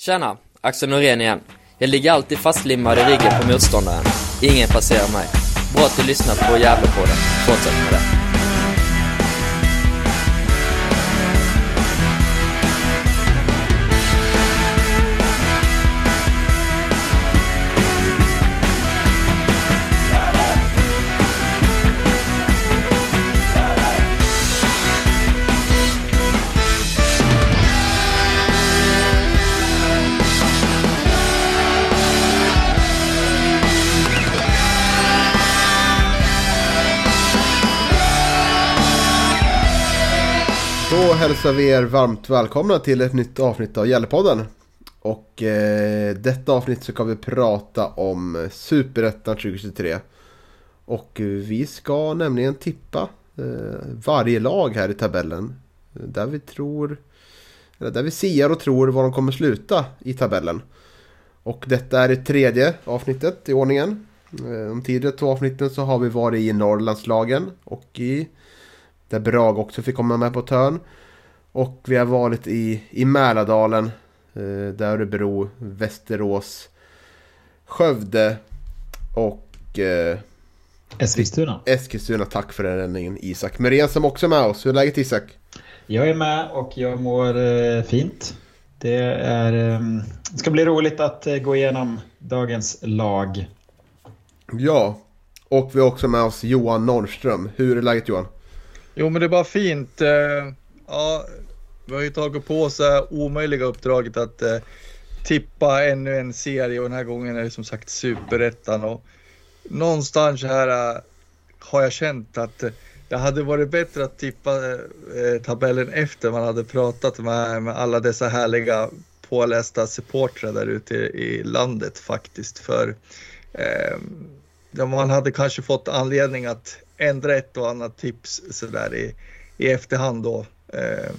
Tjena, Axel Norén igen. Jag ligger alltid fastlimmad i ryggen på motståndaren. Ingen passerar mig. Bra att du lyssnat på Gävlepodden. Fortsätt med det. Hälsar vi er varmt välkomna till ett nytt avsnitt av Gällepodden. Och eh, detta avsnitt så ska vi prata om Superettan 2023. Och vi ska nämligen tippa eh, varje lag här i tabellen. Där vi tror, eller där vi siar och tror var de kommer sluta i tabellen. Och detta är det tredje avsnittet i ordningen. Eh, de tidigare två avsnitten så har vi varit i Norrlandslagen och i där Brag också fick komma med på törn. Och vi har varit i, i Mälardalen. Eh, där Örebro, Västerås, Skövde och eh, Eskilstuna. Eskilstuna. Tack för den räddningen Isak Merén som också är med oss. Hur är läget Isak? Jag är med och jag mår eh, fint. Det, är, eh, det ska bli roligt att eh, gå igenom dagens lag. Ja, och vi har också med oss Johan Norrström. Hur är läget Johan? Jo, men det är bara fint. Eh, Ja, vi har ju tagit på oss det omöjliga uppdraget att eh, tippa ännu en serie och den här gången är det som sagt superettan. Och någonstans här eh, har jag känt att eh, det hade varit bättre att tippa eh, eh tabellen efter man hade pratat med, med alla dessa härliga pålästa supportrar där ute i, i landet faktiskt. För eh, man hade kanske fått anledning att ändra ett och annat tips sådär i, i efterhand då. Ehm,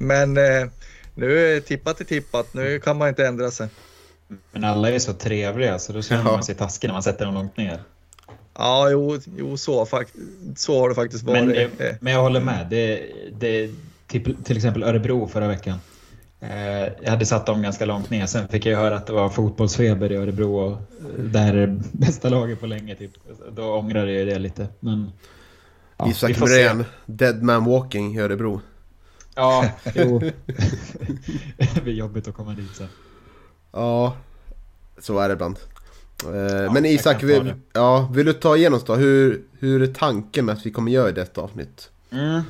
Eh, men eh, nu är tippat är tippat, nu kan man inte ändra sig. Men alla är så trevliga så då känner man sig taskig när man sätter dem långt ner. Ja, jo, jo så, så har det faktiskt varit. Men, eh, men jag håller med. Det, det, till, till exempel Örebro förra veckan. Jag hade satt dem ganska långt ner. Sen fick jag höra att det var fotbollsfeber i Örebro och det här är bästa laget på länge. Typ. Då ångrade jag det lite. Men, ja, Isak Norén, Dead Man Walking i Örebro. Ja, jo. det blir jobbigt att komma dit sen. Ja, så är det ibland. Ja, Men Isak, vill, ja, vill du ta igenom oss då? Hur, hur är tanken med att vi kommer göra detta avsnitt? Mm.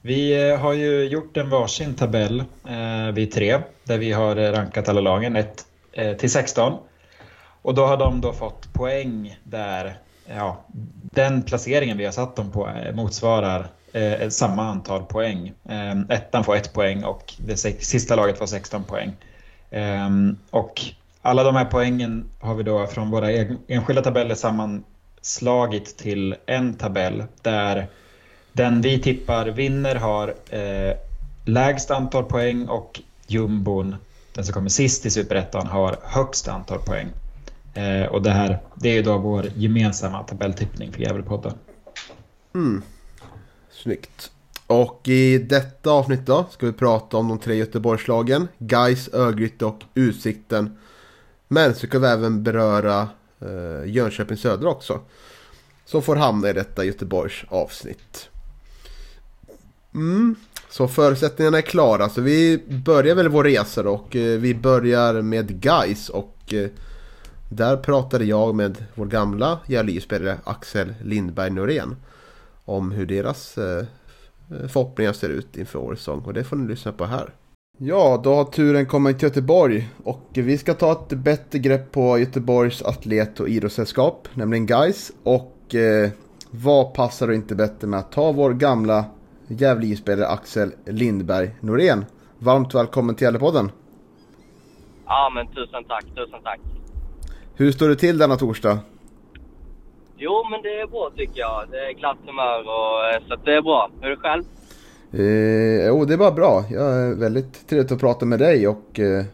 Vi eh, har ju gjort en varsin tabell, eh, vi tre, där vi har rankat alla lagen 1 eh, till 16. Och då har de då fått poäng där, ja, den placeringen vi har satt dem på eh, motsvarar eh, samma antal poäng. Eh, ettan får ett poäng och det sista laget får 16 poäng. Eh, och alla de här poängen har vi då från våra enskilda tabeller sammanslagit till en tabell där den vi tippar vinner har eh, lägst antal poäng och jumbon, den som kommer sist i superettan, har högst antal poäng. Eh, och det här det är ju då vår gemensamma tabelltippning för Gävlepodden. Mm. Snyggt. Och i detta avsnitt då ska vi prata om de tre Göteborgslagen. Gais, Örgryte och Utsikten. Men så ska vi även beröra eh, Jönköping Södra också. Som får hamna i detta Göteborgs avsnitt. Mm. Så förutsättningarna är klara. Så vi börjar väl vår resa då. Och eh, vi börjar med Gais och eh, där pratade jag med vår gamla Gävle Axel Lindberg Norén om hur deras eh, förhoppningar ser ut inför årets säsong. Och det får ni lyssna på här. Ja, då har turen kommit till Göteborg och vi ska ta ett bättre grepp på Göteborgs atlet och idrottssällskap, nämligen Guys. Och eh, vad passar då inte bättre med att ta vår gamla Gävle Axel Lindberg Norén. Varmt välkommen till Gävlepodden. Ja, men tusen tack, tusen tack. Hur står det till denna torsdag? Jo, men det är bra tycker jag. Det är glatt humör och eh, så det är bra. Hur är det själv? Eh, jo, det är bara bra. Jag är väldigt trevligt att prata med dig och, eh,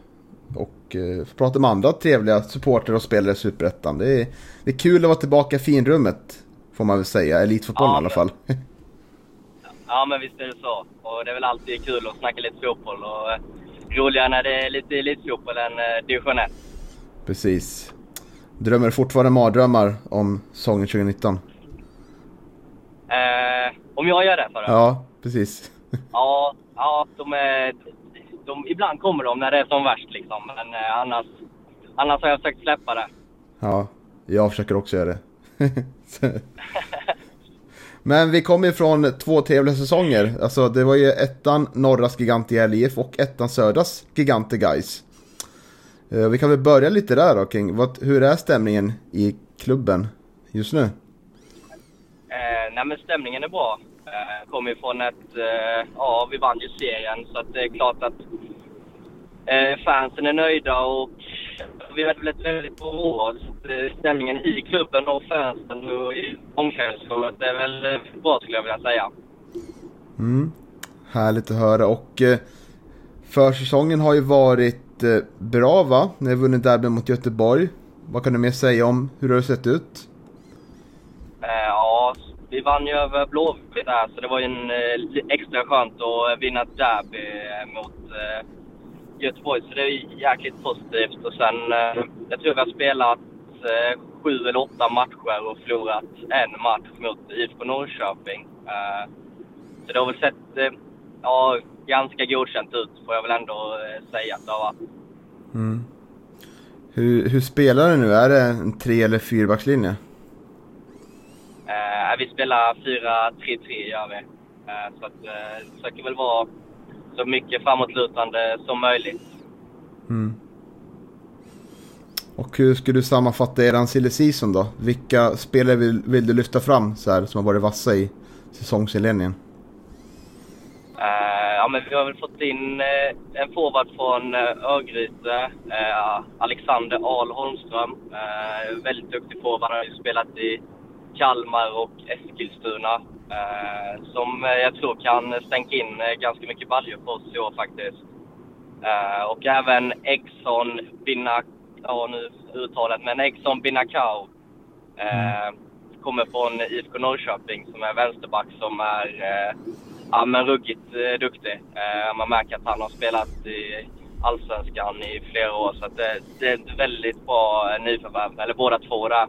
och eh, prata med andra trevliga supporter och spelare i Superettan. Det är, det är kul att vara tillbaka i finrummet, får man väl säga. Elitfotbollen ja, i alla fall. ja, men visst är det så. Och det är väl alltid kul att snacka lite fotboll. Och, roligare när det är lite elitfotboll än division 1. Precis. Drömmer fortfarande mardrömmar om säsongen 2019? Eh, om jag gör det för det? Ja, precis. Ja, ja de är, de, ibland kommer de när det är som värst liksom. Men eh, annars, annars har jag försökt släppa det. Ja, jag försöker också göra det. Men vi kommer ifrån två trevliga säsonger. Alltså det var ju ettan Norras gigant i LIF och ettan Södras gigant i Gais. Vi kan väl börja lite där då kring vad, hur är stämningen i klubben just nu? Eh, nej men stämningen är bra. Eh, kommer ifrån ett, eh, ja vi vann ju serien så att det är klart att eh, fansen är nöjda och vi har väl ett väldigt bra år. Eh, stämningen i klubben och fansen och i omklädningsrummet är väl eh, bra skulle jag vilja säga. Mm. Härligt att höra och eh, försäsongen har ju varit bra va? När har vunnit derbyn mot Göteborg. Vad kan du mer säga om hur det har sett ut? Eh, ja, vi vann ju över Blåvitt där så det var ju en eh, extra skönt att eh, vinna ett derby mot Göteborg så det är jäkligt positivt. Och sen, jag tror vi har spelat sju eller åtta matcher och förlorat en match mot IFK Norrköping. Så det har väl sett ja, ganska godkänt ut får jag väl ändå eh, säga att det har varit. Mm. Hur, hur spelar du nu? Är det en tre eller fyrbackslinje? Eh, vi spelar 4-3-3 gör vi. Eh, så att, eh, försöker väl vara så mycket framåtlutande som möjligt. Mm. Och hur skulle du sammanfatta eran silly season då? Vilka spelare vill, vill du lyfta fram så här, som har varit vassa i säsongsinledningen? Ja, men vi har väl fått in uh, en forward från uh, Örgryte, uh, Alexander Ahl Holmström. väldigt duktig forward, han har ju spelat i Kalmar och Eskilstuna. som jag tror kan stänka in ganska mycket baljor på oss i år faktiskt. och även Exxon Binak, ja nu uttalet, men Exxon Binakau. Mm. Kommer från IFK Norrköping som är vänsterback som är ja, men ruggigt eh, duktig. Eh, man märker att han har spelat i Allsvenskan i flera år så det, det, är ett väldigt bra eh, nyförvärv, eller båda två där.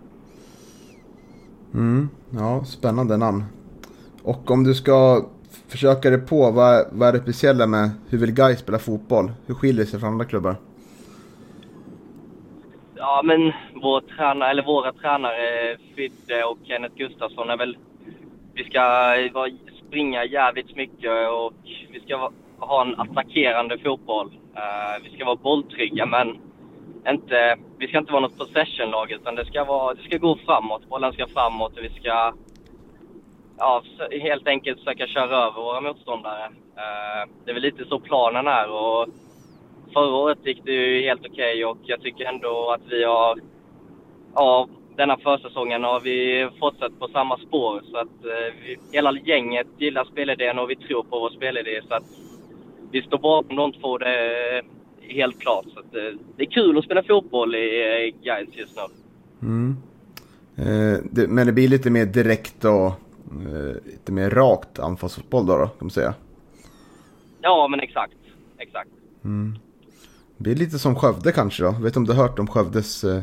Mm, ja, spännande namn. Och om du ska försöka dig på, vad, vad är det speciella med hur vill Guy spela fotboll? Hur skiljer det sig från andra klubbar? Ja, men vår tränare, eller våra tränare Fidde och Kenneth Gustafsson är väl... Vi ska vara springa jävligt mycket och vi ska ha en attackerande fotboll. Uh, vi ska vara bolltrygga men inte, vi ska inte vara något possession-lag utan det ska, vara, det ska gå framåt. Bollen ska framåt och vi ska ja, helt enkelt försöka köra över våra motståndare. Uh, det är väl lite så planen är och förra året gick det ju helt okej okay och jag tycker ändå att vi har ja, denna försäsongen har vi fortsatt på samma spår. Så att eh, vi, hela gänget gillar spelidén och vi tror på vår spelidé. Så att vi står bakom de två, det är helt klart. Så att, eh, det är kul att spela fotboll i eh, Gais just nu. Mm. Eh, det, men det blir lite mer direkt och eh, lite mer rakt anfallsfotboll då, då, kan man säga? Ja, men exakt. Exakt. Mm. Det blir lite som Skövde kanske då? vet du om du har hört om Skövdes eh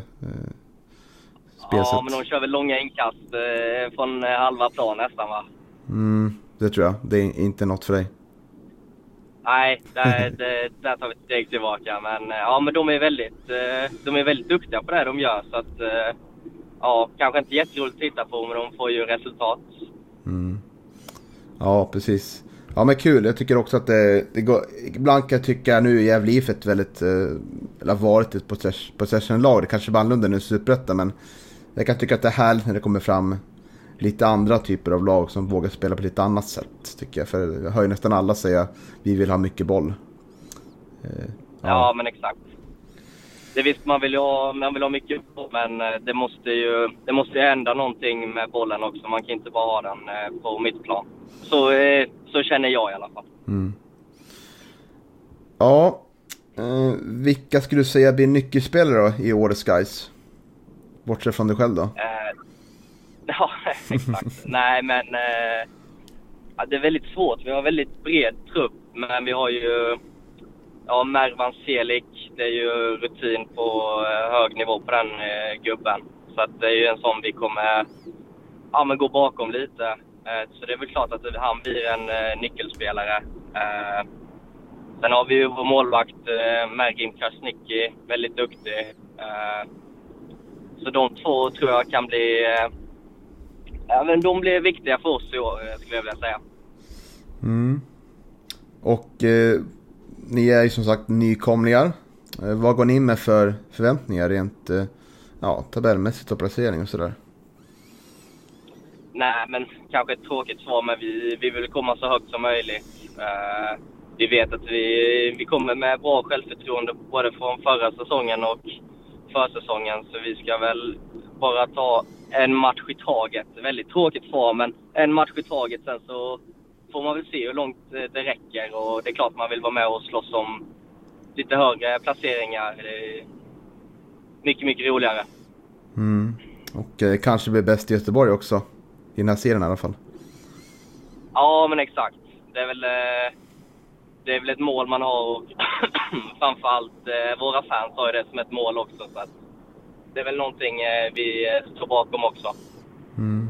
spelsätt. Ja, men de kör väl långa inkast eh, från eh, halva plan nästan va? Mm, det tror jag. Det är inte något för dig. Nej, där, det, där tar vi ett steg tillbaka. Men, eh, ja, men de är väldigt, de är väldigt duktiga på det de gör. Så att, ja, kanske inte jätteroligt att titta på, men de får ju resultat. Mm. Ja, precis. Ja men kul, jag tycker också att det, det går, ibland kan jag tycka nu är Gävle IF ett väldigt, eller har varit ett possession-lag, det kanske är annorlunda nu i Superettan men jag kan tycka att det är härligt när det kommer fram lite andra typer av lag som vågar spela på lite annat sätt. Tycker jag. För jag hör ju nästan alla säga vi vill ha mycket boll. Eh, ja. ja, men exakt. Det visst, man vill, ha, man vill ha mycket boll, men eh, det måste ju det måste hända någonting med bollen också. Man kan inte bara ha den eh, på mittplan. Så, så känner jag i alla fall. Mm. Ja, eh, vilka skulle du säga blir nyckelspelare då i årets Guys? Bortsett från dig själv då? Eh, ja, exakt. Nej, men eh, det är väldigt svårt. Vi har väldigt bred trupp, men vi har ju ja, Mervan Selik, det är ju rutin på eh, hög nivå på den eh, gubben. Så att det är ju en sån vi kommer ja, men gå bakom lite. Eh, så det är väl klart att han blir en eh, nyckelspelare. Eh, sen har vi ju vår målvakt eh, Mergim Krasniqi, väldigt duktig. Eh, så de två tror jag kan bli... Eh, ja, men de blir viktiga för oss i år, eh, skulle jag vilja säga. Mm. Och eh, ni är ju som sagt nykomlingar. Eh, vad går ni in med för förväntningar rent eh, ja, tabellmässigt och placering och sådär? Nej, men kanske ett tråkigt svar, men vi, vi vill komma så högt som möjligt. Eh, vi vet att vi, vi kommer med bra självförtroende både från förra säsongen och försäsongen, så vi ska väl bara ta en match i taget. Väldigt tråkigt svar, men en match i taget. Sen så får man väl se hur långt eh, det räcker och det är klart man vill vara med och slåss om lite högre placeringar. Det är mycket, mycket roligare. Mm. Och eh, kanske blir bäst i Göteborg också. I den här serien i alla fall. Ja, men exakt. Det är väl, eh, det är väl ett mål man har och framförallt eh, våra fans har ju det som ett mål också. Så det är väl någonting eh, vi eh, står bakom också. Mm.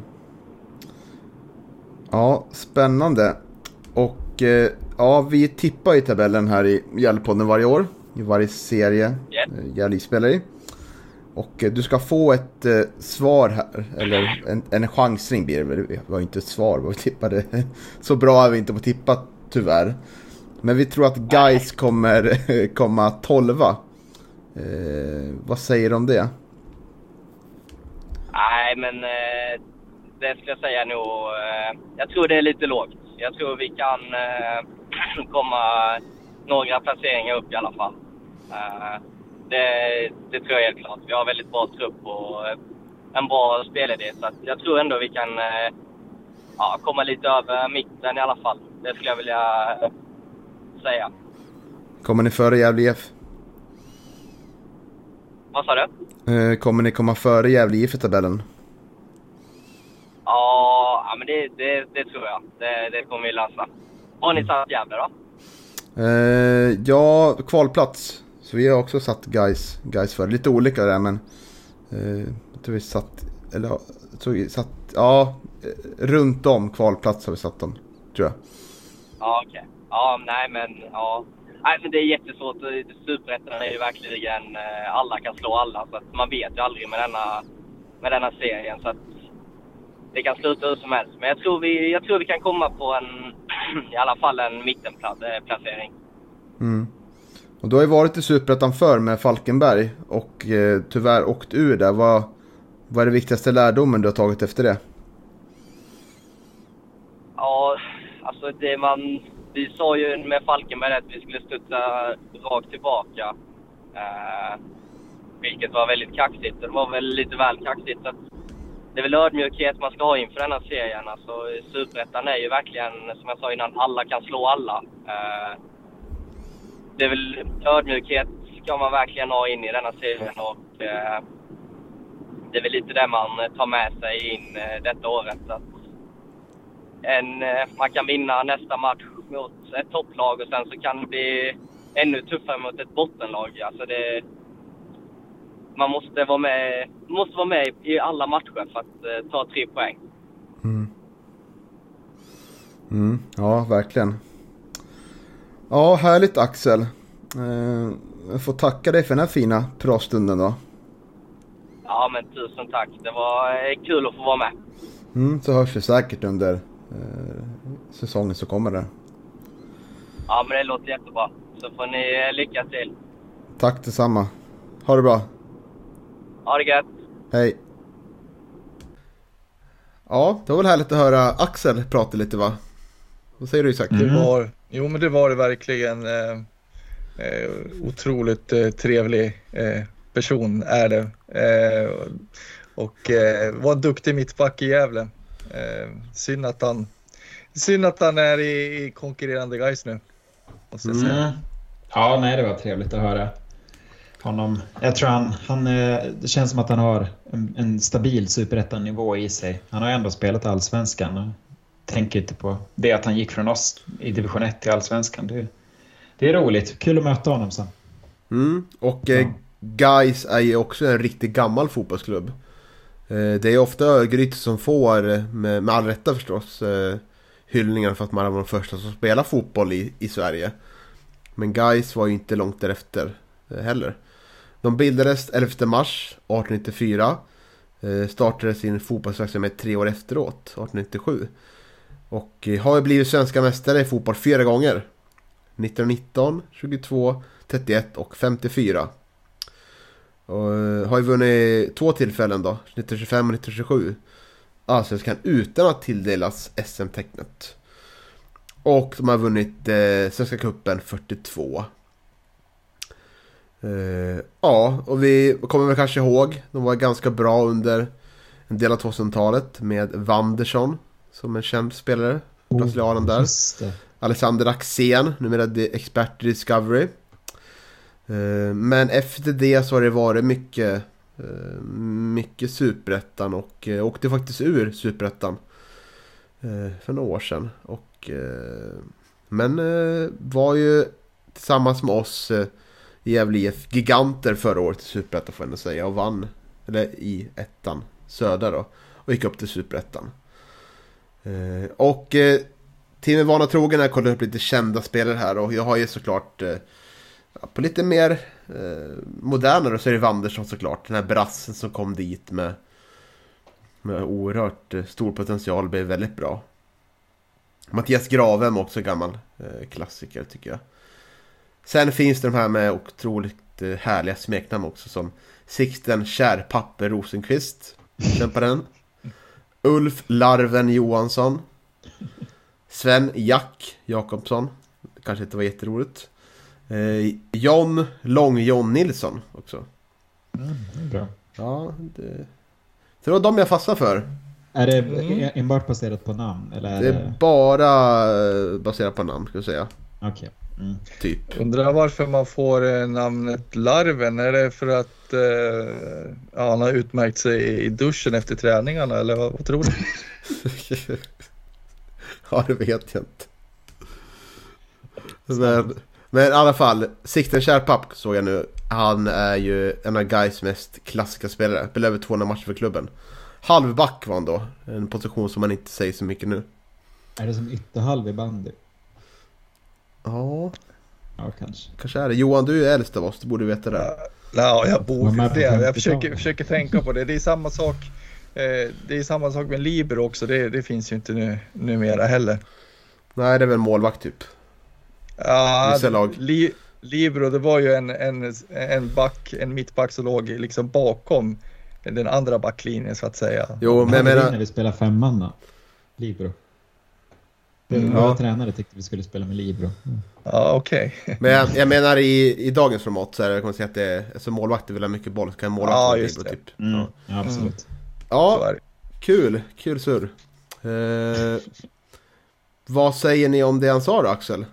Ja, spännande. Och eh, ja, vi tippar i tabellen här i Gällpodden varje år. I varje serie yeah. Gäll spelar i. Och eh, du ska få ett eh, svar här, eller en, en chansning blir det väl. Det var ju inte ett svar vi tippade. Så bra är vi inte på att tippa tyvärr. Men vi tror att Guys kommer komma tolva. Eh, vad säger du om det? Nej, men eh, det skulle jag säga nog. Eh, jag tror det är lite lågt. Jag tror vi kan eh, komma några placeringar upp i alla fall. Eh, det, det tror jag helt klart. Vi har väldigt bra trupp och eh, en bra spelidé. Så jag tror ändå vi kan ja, komma lite över mitten i alla fall. Det skulle jag vilja säga. Kommer ni före Gävle IF? Vad sa du? Eh, kommer ni komma före Gävle IF i tabellen? Ja, men det, det, det tror jag. Det, det kommer vi lösa. Har ni satt Gävle då? Eh, ja, kvalplats. Så vi har också satt guys, guys för. Lite olika där men. Eh, jag tror vi satt, eller tror vi satt, ja, eh, runt om kvalplats har vi satt dem. Tror jag. Ja, okej. Ja, nej men ja. Nej, men det är jättesvårt. Superettan är ju verkligen eh, alla kan slå alla. Så att man vet ju aldrig med denna, med denna serien. Så att det kan sluta hur som helst. Men jag tror vi, jag tror vi kan komma på en, i alla fall en mittenplacering. Mm. Och du har ju varit i Superettan förr med Falkenberg och eh, tyvärr åkt ur där. Vad, vad är det viktigaste lärdomen du har tagit efter det? Ja, alltså det man... Vi sa ju med Falkenberg att vi skulle studsa rakt tillbaka. Eh, vilket var väldigt kaxigt. Det var väl lite väl kaxigt. Så det är väl ödmjukhet man ska ha inför den här serien. Alltså, Superettan är ju verkligen, som jag sa innan, alla kan slå alla. Eh, det är väl ödmjukhet ska man verkligen ha in i denna serien och eh, det är väl lite det man tar med sig in eh, detta året. Att en, eh, man kan vinna nästa match mot ett topplag och sen så kan det bli ännu tuffare mot ett bottenlag. Alltså det, man måste vara med, måste vara med i alla matcher för att eh, ta tre poäng. Mm. Mm, ja, verkligen. Ja, härligt Axel. Eh, jag får tacka dig för den här fina pratstunden då. Ja, men tusen tack. Det var eh, kul att få vara med. Mm, så hörs vi säkert under eh, säsongen som kommer där. Ja, men det låter jättebra. Så får ni eh, lycka till. Tack detsamma. Ha det bra. Ha det gött! Hej. Ja, det var väl härligt att höra Axel prata lite va? Vad säger du Isak? Det var, jo men det var det verkligen. Eh, eh, otroligt eh, trevlig eh, person är det. Eh, och eh, var en duktig mittback i Gävle. Eh, synd att han, synd att han är i, i konkurrerande guys nu. Måste jag säga. Mm. Ja, nej, det var trevligt att höra honom. Jag tror han, han eh, det känns som att han har en, en stabil superettan-nivå i sig. Han har ändå spelat allsvenskan. Tänker inte på det att han gick från oss i division 1 till allsvenskan. Det, det är roligt. Kul att möta honom sen. Mm. Och eh, Guys är ju också en riktigt gammal fotbollsklubb. Eh, det är ofta Örgryte som får, eh, med, med all rätta förstås, eh, hyllningar för att man var de första som spelade fotboll i, i Sverige. Men Guys var ju inte långt därefter eh, heller. De bildades 11 mars 1894. Eh, startade sin fotbollsverksamhet tre år efteråt, 1897. Och eh, har ju blivit svenska mästare i fotboll fyra gånger. 1919, 22, 31 och 54. Och eh, har ju vunnit två tillfällen då, 1925 och 1927. Allsvenskan utan att tilldelas SM-tecknet. Och de har vunnit eh, Svenska Cupen 42. Eh, ja, och vi kommer väl kanske ihåg, de var ganska bra under en del av 2000-talet med Wanderson som en känd spelare. Brasilianen där. Alexander Axén, numera expert i Discovery. Eh, Men efter det så har det varit mycket, Eh, mycket superettan och eh, åkte faktiskt ur superettan eh, för några år sedan. Och, men var ju tillsammans med oss i Gävle IF giganter förra året i superettan får jag ändå säga och vann, eller i ettan, södra då, och gick upp till superettan. Och till min vana trogen har jag kollat upp lite kända spelare här och jag har ju såklart på lite mer eh, modernare så är det Wanderson såklart. Den här brassen som kom dit med, med oerhört eh, stor potential blev väldigt bra. Mattias Gravem också gammal eh, klassiker tycker jag. Sen finns det de här med otroligt eh, härliga smeknamn också som Sixten Kärpapper Rosenqvist. Kämpa den. Ulf Larven Johansson. Sven Jack Jakobsson. Kanske inte var jätteroligt. Eh, John Lång-John Nilsson också. Mm, det är bra. Ja, det... Så det var de jag fastnade för. Är det Mm. enbart baserat på namn? Eller är Det det... är bara eh, baserat på namn, ska jag säga. Okej. Mm. Typ. Undrar varför man får eh, namnet Larven. Är det för att eh, ja, han har utmärkt sig i duschen efter träningarna eller vad, vad tror du? ja, det vet jag inte. Men, men i alla fall, Sixten Kärrpapp såg jag nu. Han är ju en av Gais mest klassiska spelare. Spelar över 200 matcher för klubben. Halvback var han då. En position som man inte säger så mycket nu. Är det som ytterhalv i bandy? Ja, Ja, kanske. kanske är det. Johan, du är äldst av oss. Du borde veta det. Ja, jag borde det. Jag 50-talet. försöker, försöker tänka på det. Det är samma sak. Eh, det är samma sak med Libero också. Det, det finns ju inte nu, numera heller. Nej, det är väl målvakt typ. Ja, Vissa lag. Li, Libero, det var ju en, en, en back, en mittback som låg liksom bakom den andra backlinjen så att säga. Jo, men jag vi när menar... vi spelade femman då? Libro. Mm, Våra ja. tränare tyckte vi skulle spela med Libro. Mm. Ja, okej. Men jag, jag menar i, i dagens format så är det, jag kommer säga att det är, alltså målvakter vill ha mycket boll, så kan en målvakt Ja, just Libero, det. typ. Mm. Ja. Ja, absolut. Ja, kul, kul surr. Eh, vad säger ni om det han sa då, Axel?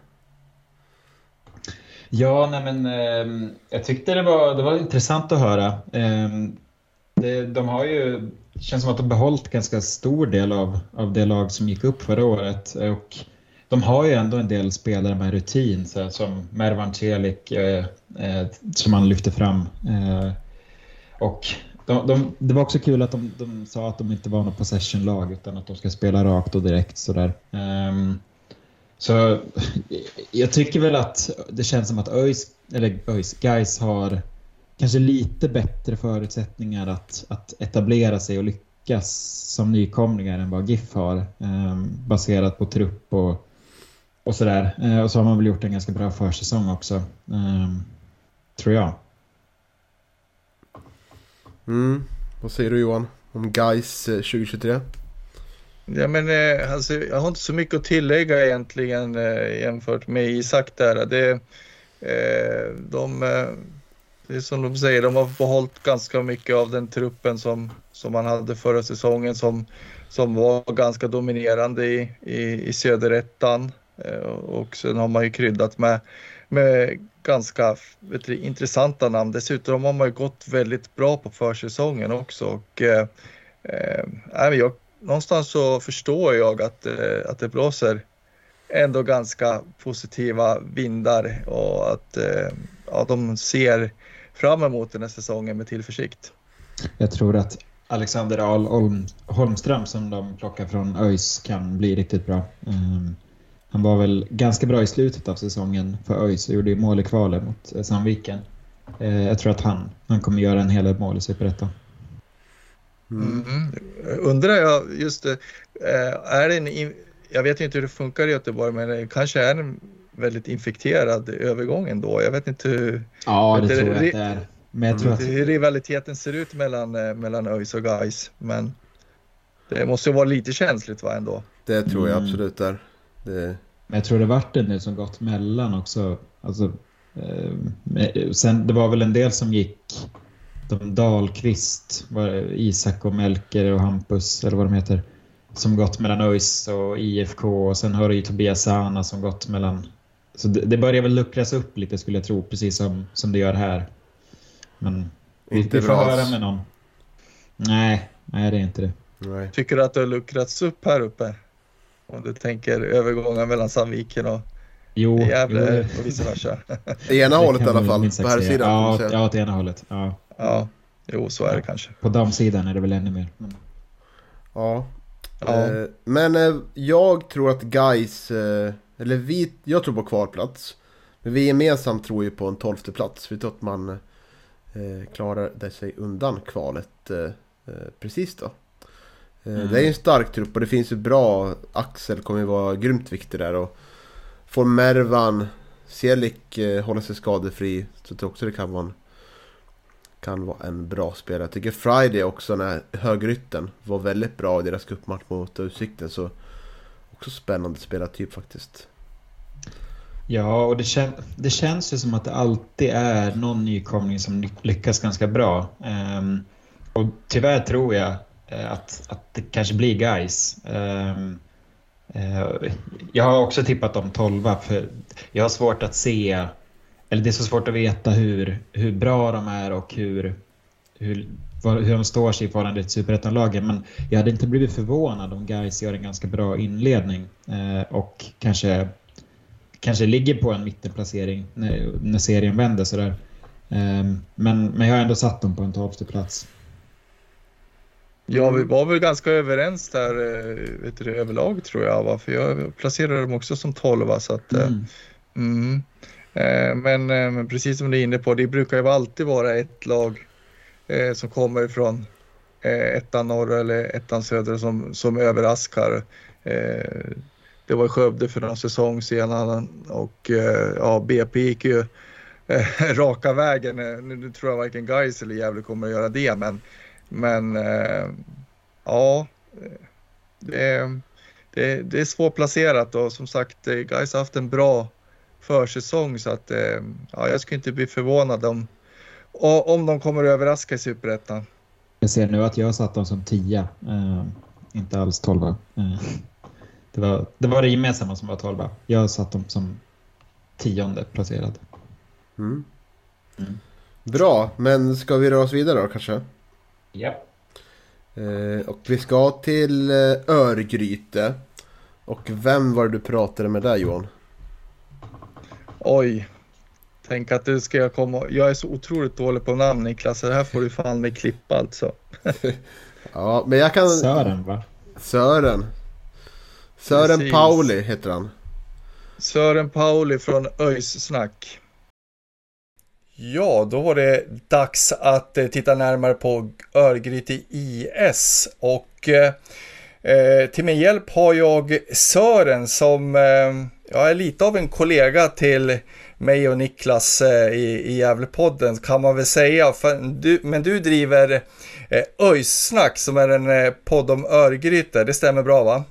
Ja, nej men eh, jag tyckte det var, det var intressant att höra. Eh, det, de har ju, det känns som att de behållit ganska stor del av, av det lag som gick upp förra året. Och de har ju ändå en del spelare med rutin, så här, som Mervan Celik eh, eh, som han lyfte fram. Eh, och de, de, det var också kul att de, de sa att de inte var något possession-lag utan att de ska spela rakt och direkt sådär. Ehm, så jag tycker väl att det känns som att ÖIS, eller ÖIS, Guys har kanske lite bättre förutsättningar att, att etablera sig och lyckas som nykomlingar än vad GIF har. Eh, baserat på trupp och, och sådär. Eh, och så har man väl gjort en ganska bra försäsong också. Eh, tror jag. Mm. Vad säger du Johan? Om Guys eh, 2023? Ja, men, eh, alltså, jag har inte så mycket att tillägga egentligen eh, jämfört med Isak där. Det, eh, de, eh, det är som de säger, de har behållit ganska mycket av den truppen som, som man hade förra säsongen som, som var ganska dominerande i, i, i söderettan. Eh, och sen har man ju kryddat med, med ganska vet du, intressanta namn. Dessutom har man ju gått väldigt bra på försäsongen också. Och, eh, eh jag, någonstans så förstår jag att, eh, att det blåser ändå ganska positiva vindar och att eh, ja, de ser fram emot den här säsongen med tillförsikt. Jag tror att Alexander Ahl Holmström som de plockar från ÖIS kan bli riktigt bra. Um, han var väl ganska bra i slutet av säsongen för ÖIS och gjorde mål i kvalet mot eh, Sandviken. Uh, jag tror att han, han kommer göra en hel del mål i Superettan. Mm. Mm. Undrar jag just det, eh, är det en, jag vet inte hur det funkar i Göteborg men det kanske är en väldigt infekterad övergång ändå. Jag vet inte hur... Ja, det, det tror jag att det är. Men jag tror att... Hur rivaliteten ser ut mellan, eh, mellan ÖIS och Gais. Men det måste ju vara lite känsligt va ändå. Det tror jag mm. absolut är. Det... Men jag tror det vart det nu som gått mellan också. Alltså, eh, sen, det var väl en del som gick de Dahlqvist, Isak och Melker och Hampus eller vad de heter. Som gått mellan ÖIS och IFK och sen har du ju Tobias Sana som gått mellan... Så det, det börjar väl luckras upp lite skulle jag tro, precis som, som det gör här. Men vi, inte vi får bra. höra med någon. Nej, nej det är inte det. Nej. Tycker du att det har luckrats upp här uppe? Om du tänker övergången mellan Sandviken och jo, Gävle jo. och vice versa. I ena hållet i alla fall, på här sidan. Ja, ja, åt ena hållet. Ja. ja, jo så är det kanske. På damsidan är det väl ännu mer. Mm. Ja. ja. Eh, men eh, jag tror att guys eh, eller vi, jag tror på kvalplats. Men vi gemensamt tror ju på en tolfte plats. Vi tror att man eh, klarade sig undan kvalet eh, precis då. Eh, mm. Det är ju en stark trupp och det finns ju bra, Axel kommer ju vara grymt viktig där och får Mervan, Celik eh, hålla sig skadefri så jag tror också det kan vara en, kan vara en bra spelare. Jag tycker Friday också, när högrytten, var väldigt bra i deras cupmatch mot Utsikten så också spännande spelartyp faktiskt. Ja, och det, kän det känns ju som att det alltid är någon nykomling som lyckas ganska bra. Um, och tyvärr tror jag eh, att, att det kanske blir guys. Um, Eh, jag har också tippat om 12 för jag har svårt att se, eller det är så svårt att veta hur, hur bra de är och hur, hur, hur de står sig i förhållande till superettanlagen. Men jag hade inte blivit förvånad om guys gör en ganska bra inledning eh, och kanske kanske ligger på en mittenplacering när, när serien vänder sådär. Eh, men, men jag har ändå satt dem på en tolfte plats. Ja, vi var väl ganska överens där eh, vet du, överlag tror jag. Va? För jag placerade dem också som tolva. Så att, eh, mm. Mm. Eh, men, men, precis som du är inne på, det brukar ju alltid vara ett lag som kommer från ettan norr eller ettan söder som, som överraskar. Det var Skövde för någon säsong sedan och ja, BP gick ju raka vägen. Nu tror jag varken Gais eller Gävle kommer att göra det, men, men eh, ja, det, det, det är svårplacerat och som sagt, Gais har haft en bra försäsong så att ja, jag skulle inte bli förvånad om, om de kommer att överraska i Superettan. Jag ser nu att jag har satt dem som tia, eh, inte alls tolva. Eh. Det var, det var det gemensamma som var tolva. Jag satt dem som tionde placerad. Mm. Mm. Bra, men ska vi röra oss vidare då kanske? Ja. Eh, och vi ska till eh, Örgryte. Och vem var det du pratade med där Johan? Oj. Tänk att du ska komma. Jag är så otroligt dålig på namn Niklas. Det här får du fan med klippa alltså. ja, men jag kan... Sören va? Sören. Sören Precis. Pauli heter han. Sören Pauli från ÖIS Snack. Ja, då var det dags att eh, titta närmare på Örgryte IS och eh, eh, till min hjälp har jag Sören som eh, jag är lite av en kollega till mig och Niklas eh, i, i Gävlepodden kan man väl säga. Du, men du driver eh, ÖIS-snack som är en eh, podd om Örgryte, det stämmer bra va?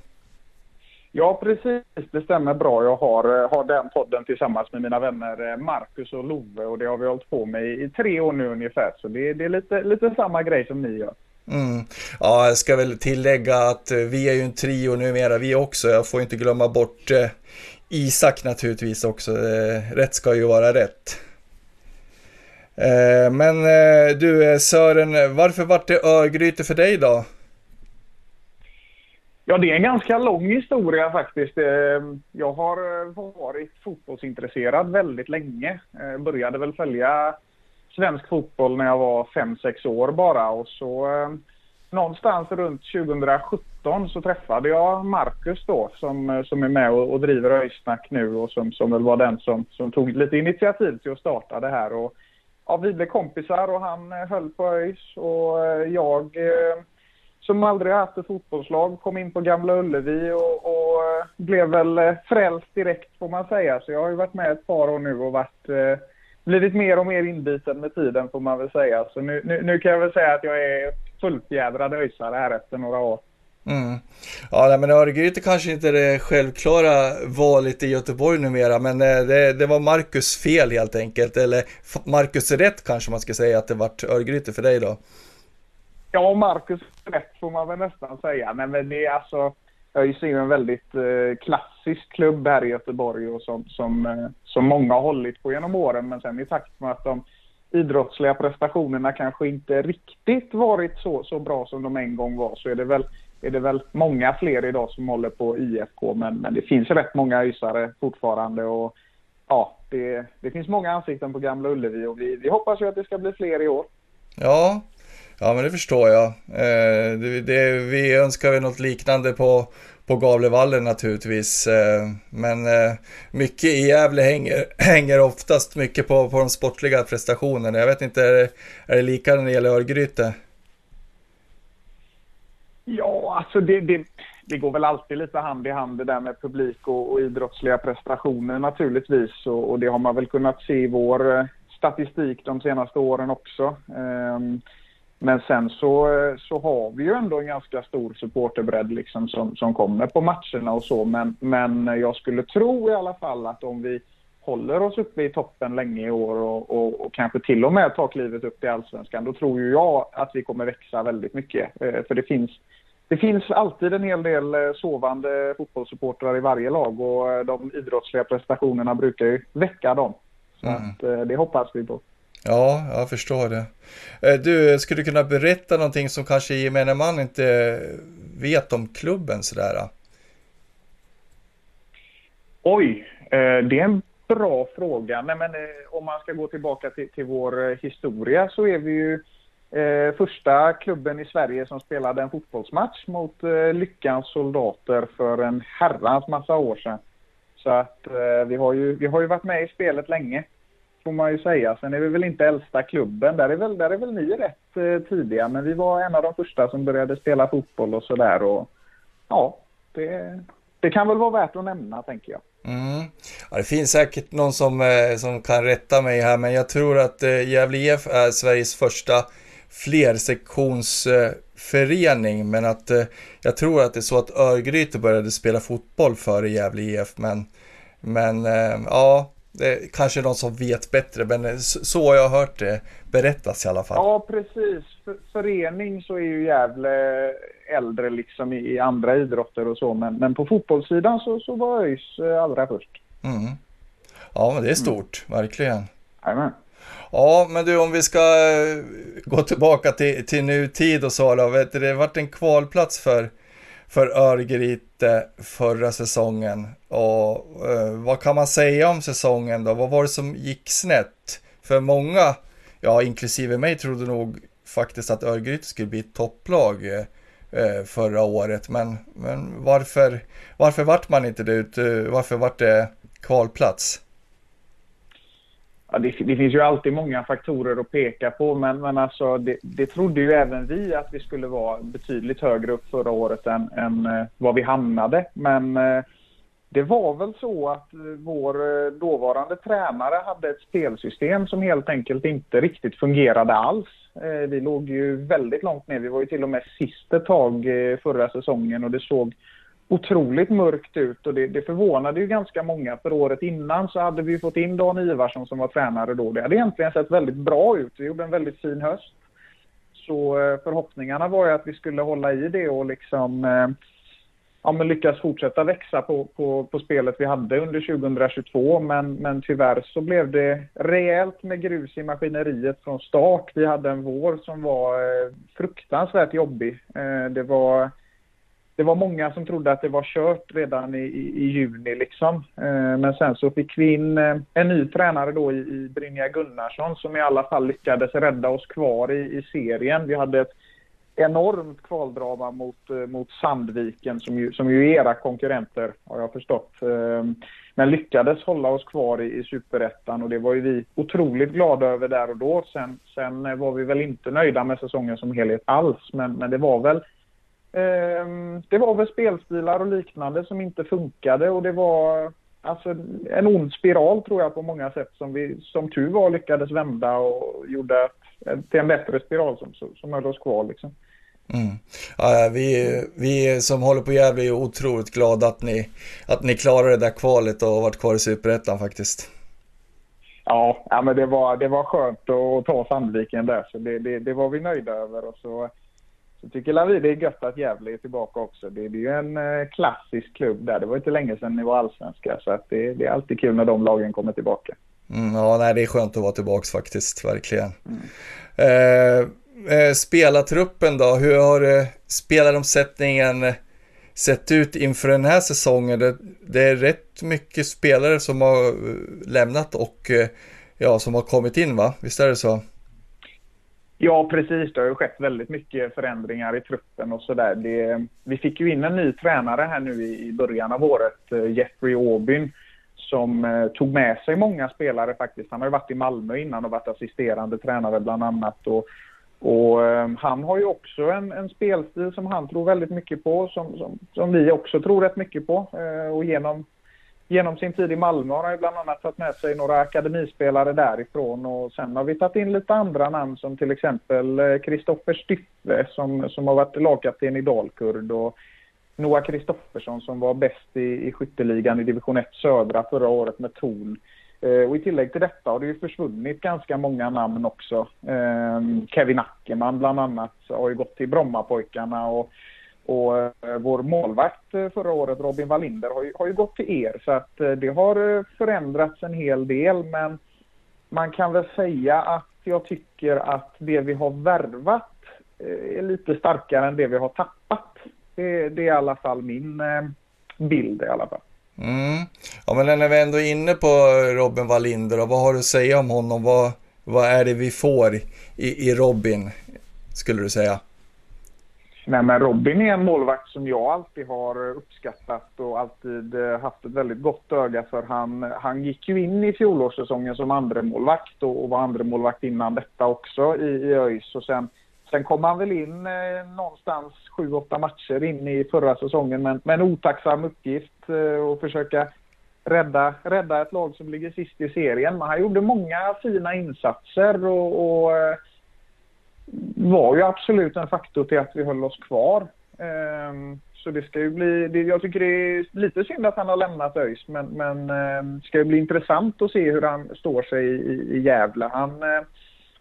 Ja, precis. Det stämmer bra. Jag har, eh, har den podden tillsammans med mina vänner eh, Marcus och Love och det har vi hållit på med i tre år nu ungefär. Så det, det är lite, lite samma grej som ni gör. Mm. Ja, jag ska väl tillägga att eh, vi är ju en trio numera vi också. Jag får inte glömma bort eh, Isak naturligtvis också. Eh, rätt ska ju vara rätt. Eh, men du Sören, varför vart det Örgryte för dig då? Ja, det är en ganska lång historia faktiskt. Ehm, jag har eh, varit fotbollsintresserad väldigt länge. Jag började väl följa svensk fotboll när jag var 5-6 år bara och så ehm, någonstans runt 2017 så träffade jag Marcus då som, eh, som är med och, och driver Öjsnack nu och som, som väl var den som, som tog lite initiativ till att starta det här. Och, ja, vi blev kompisar och han höll på ÖIS och jag eh, som aldrig haft ett fotbollslag kom in på Gamla Ullevi och, och eh, blev väl eh, frälst direkt får man säga. Så jag har ju varit med ett par år nu och varit eh, blivit mer och mer inbiten med tiden får man väl säga. Så nu, nu, nu kan jag väl säga att jag är fullfjädrad öisare här efter några år. Mm. Ja, men Örgryte kanske inte är det självklara valet i Göteborg numera, men det, det var Marcus fel helt enkelt. Eller Marcus rätt kanske man ska säga att det vart Örgryte för dig då. Ja, Marcus rätt får man väl nästan säga. Nej, men det är alltså, ÖIS är ju en väldigt eh, klassisk klubb här i Göteborg och som, som, eh, som många har hållit på genom åren. Men sen i takt med att de idrottsliga prestationerna kanske inte riktigt varit så, så bra som de en gång var så är det väl är det väl många fler idag som håller på IFK men, men det finns rätt många öisare fortfarande och ja, det, det finns många ansikten på Gamla Ullevi och vi, vi hoppas ju att det ska bli fler i år. Ja, ja men det förstår jag. Eh, det, det, vi önskar väl något liknande på, på Gavlevallen naturligtvis. Eh, men eh, mycket i Gävle hänger, hänger oftast mycket på, på de sportliga prestationerna. Jag vet inte, är det, är det lika när det gäller Örgryte? Ja, alltså det, det, det, går väl alltid lite hand i hand det där med publik och, och idrottsliga prestationer naturligtvis. Och, och, det har man väl kunnat se i vår eh, statistik de senaste åren också. Um, men sen så, så har vi ju ändå en ganska stor supporterbredd liksom som, som kommer på matcherna och så. Men, men jag skulle tro i alla fall att om vi håller oss uppe i toppen länge i år och, och, och kanske till och med tar klivet upp till allsvenskan, då tror ju jag att vi kommer växa väldigt mycket. Eh, för det finns, det finns alltid en hel del eh, sovande fotbollssupportrar i varje lag och eh, de idrottsliga prestationerna brukar ju väcka dem. Så mm. att, det hoppas vi på. Ja, jag förstår det. Eh, du, skulle du kunna berätta någonting som kanske gemene man inte vet om klubben sådär? Oj, eh, det är en bra fråga. Nej, men, eh, om man ska gå tillbaka till, till vår historia så är vi ju eh, första klubben i Sverige som spelade en fotbollsmatch mot eh, Lyckans soldater för en herrans massa år sedan. Så att eh, vi, har ju, vi har ju varit med i spelet länge får man ju säga. Sen är vi väl inte äldsta klubben. Där är väl, där är väl ni rätt eh, tidiga. Men vi var en av de första som började spela fotboll och sådär. Ja, det, det kan väl vara värt att nämna, tänker jag. Mm. Ja, det finns säkert någon som, eh, som kan rätta mig här, men jag tror att eh, Gävle IF är Sveriges första flersektionsförening, men att eh, jag tror att det är så att Örgryte började spela fotboll före Gävle IF, men, men eh, ja, det kanske någon som vet bättre, men så har jag hört det berättas i alla fall. Ja, precis. För, förening så är ju Gävle äldre liksom i, i, andra idrotter och så, men, men på fotbollssidan så, så var ÖIS eh, allra först. Mm. Ja, men det är stort, mm. verkligen. Amen. Ja, men du om vi ska eh, gå tillbaka till, till nutid och så då, vet du, det har varit en kvalplats för för Örgryte förra säsongen. Och eh, vad kan man säga om säsongen då? Vad var det som gick snett? För många, ja inklusive mig, trodde nog faktiskt att Örgryte skulle bli ett topplag eh, förra året. Men, men varför, varför vart man inte det? Eh, varför vart det kvalplats? Ja, det, det, finns ju alltid många faktorer att peka på, men, men alltså, det, det trodde ju även vi att vi skulle vara betydligt högre upp förra året än, än eh, vad vi hamnade. Men eh, det var väl så att eh, vår eh, dåvarande tränare hade ett spelsystem som helt enkelt inte riktigt fungerade alls. Eh, vi låg ju väldigt långt ner. Vi var ju till och med sist ett tag förra säsongen och det såg otroligt mörkt ut och det, det förvånade ju ganska många. För året innan så hade vi fått in Dan Ivarsson som var tränare då. Det hade egentligen sett väldigt bra ut. Vi gjorde en väldigt fin höst. Så eh, förhoppningarna var ju att vi skulle hålla i det och liksom eh, ja, men lyckas fortsätta växa på, på, på spelet vi hade under 2022. Men, men tyvärr så blev det rejält med grus i maskineriet från start. Vi hade en vår som var eh, fruktansvärt jobbig. Det var det var många som trodde att det var kört redan i, i, i juni. Liksom. Eh, men sen så fick vi in eh, en ny tränare då i, i Brynja Gunnarsson som i alla fall lyckades rädda oss kvar i, i serien. Vi hade ett enormt kvaldrama mot, eh, mot Sandviken som ju, som ju är era konkurrenter har jag förstått. Eh, men lyckades hålla oss kvar i, i superettan och det var ju vi otroligt glada över där och då. Sen, sen var vi väl inte nöjda med säsongen som helhet alls men, men det var väl det var väl spelstilar och liknande som inte funkade och det var alltså en ond spiral tror jag på många sätt som vi som tur var lyckades vända och gjorde till en bättre spiral som, som höll oss kvar liksom. Mm. Ja, vi, vi som håller på Gävle är otroligt glada att ni, att ni klarade det där kvalet och varit kvar i Superettan faktiskt. Ja, ja men det var, det var skönt att ta Sandviken där så det, det, det var vi nöjda över och så så tycker Lavi det är gött att Gävle är tillbaka också. Det, det är ju en eh, klassisk klubb där. Det var inte länge sedan ni var allsvenska så att det, det är alltid kul när de lagen kommer tillbaka. Mm, ja, nej, det är skönt att vara tillbaka faktiskt, verkligen. Mm. Eh, eh, spelartruppen då, hur har eh, spelaromsättningen eh, sett ut inför den här säsongen? Det, det, är rätt mycket spelare som har eh, lämnat och ja, som har kommit in va? Visst är det så? Ja, precis. Det har ju skett väldigt mycket förändringar i truppen och sådär. Vi fick ju in en ny tränare här nu i, i början av året, eh, Jeffrey Aubyn, som eh, tog med sig många spelare faktiskt. Han har ju varit i Malmö innan och varit assisterande tränare bland annat. Och, och eh, han har ju också en, en, spelstil som han tror väldigt mycket på, som, som, som vi också tror rätt mycket på. Eh, och genom genom sin tid i Malmö har han ju bland annat tagit med sig några akademispelare därifrån och sen har vi tagit in lite andra namn som till exempel eh, Kristoffer Styffe som, som har varit lagkapten i Dalkurd och Noah Kristoffersson som var bäst i, i skytteligan i division 1 södra förra året med Torn. Eh, och i tillägg till detta har det ju försvunnit ganska många namn också. Eh, Kevin Ackerman bland annat har ju gått till Brommapojkarna och och eh, vår målvakt eh, förra året, Robin Wallinder, har ju, har ju gått till er. Så att eh, det har förändrats en hel del. Men man kan väl säga att jag tycker att det vi har värvat är lite starkare än det vi har tappat. Det, det är i alla fall min bild i alla fall. Mm. Ja men när vi ändå är inne på Robin Wallinder, vad har du att säga om honom? Vad, vad är det vi får i, i Robin, skulle du säga? Nej, men Robin är en målvakt som jag alltid har eh, uppskattat och alltid eh, haft ett väldigt gott öga för. Han, han gick ju in i fjolårssäsongen som andremålvakt och, och var andremålvakt innan detta också i, i ÖIS. Och sen, sen kom han väl in eh, någonstans sju, åtta matcher in i förra säsongen med, med en otacksam uppgift eh, och försöka rädda, rädda ett lag som ligger sist i serien. Men han gjorde många fina insatser och, och eh, var ju absolut en faktor till att vi höll oss kvar. Um, så det ska ju bli, det, jag tycker det är lite synd att han har lämnat ÖIS men, men ehm, det ska ju bli intressant att se hur han står sig i, i Gävle. Han, uh,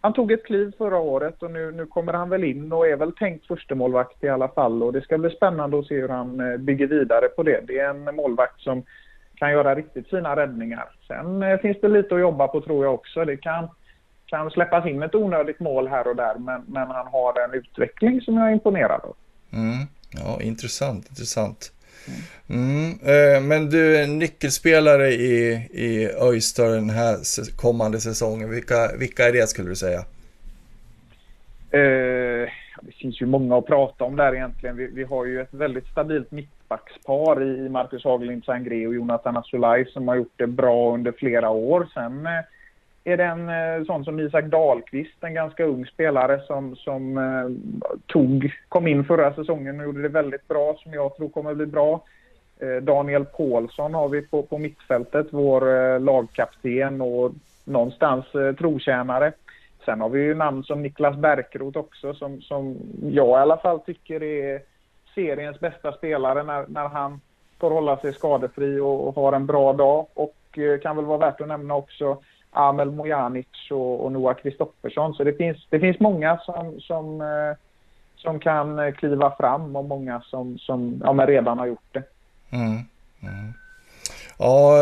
han tog ett kliv förra året och nu, nu kommer han väl in och är väl tänkt förstemålvakt i alla fall och det ska bli spännande att se hur han uh, bygger vidare på det. Det är en målvakt som kan göra riktigt fina räddningar. Sen uh, finns det lite att jobba på tror jag också. Det kan kan släppas in ett onödigt mål här och där men, men han har en utveckling som jag är imponerad av. Mm. Ja, intressant, intressant. Mm. Eh, men du är nyckelspelare i, i Öyster den här kommande säsongen. Vilka, vilka är det skulle du säga? Eh, det finns ju många att prata om där egentligen. Vi, vi har ju ett väldigt stabilt mittbackspar i Marcus Haglind Sangré och Jonathan Asulaj som har gjort det bra under flera år. Sen eh, är det en eh, sån som Isak Dahlqvist, en ganska ung spelare som, som eh, tog, kom in förra säsongen och gjorde det väldigt bra, som jag tror kommer bli bra. Eh, Daniel Paulsson har vi på, på mittfältet, vår eh, lagkapten och någonstans eh, trotjänare. Sen har vi ju namn som Niklas Bärkroth också som, som jag i alla fall tycker är seriens bästa spelare när, när han får hålla sig skadefri och, och har en bra dag. Och eh, kan väl vara värt att nämna också Amel Mojanic och, och Noah Kristoffersson. Så det finns, det finns många som, som, eh, som kan kliva fram och många som, som ja, redan har gjort det. Mm. Mm. Ja,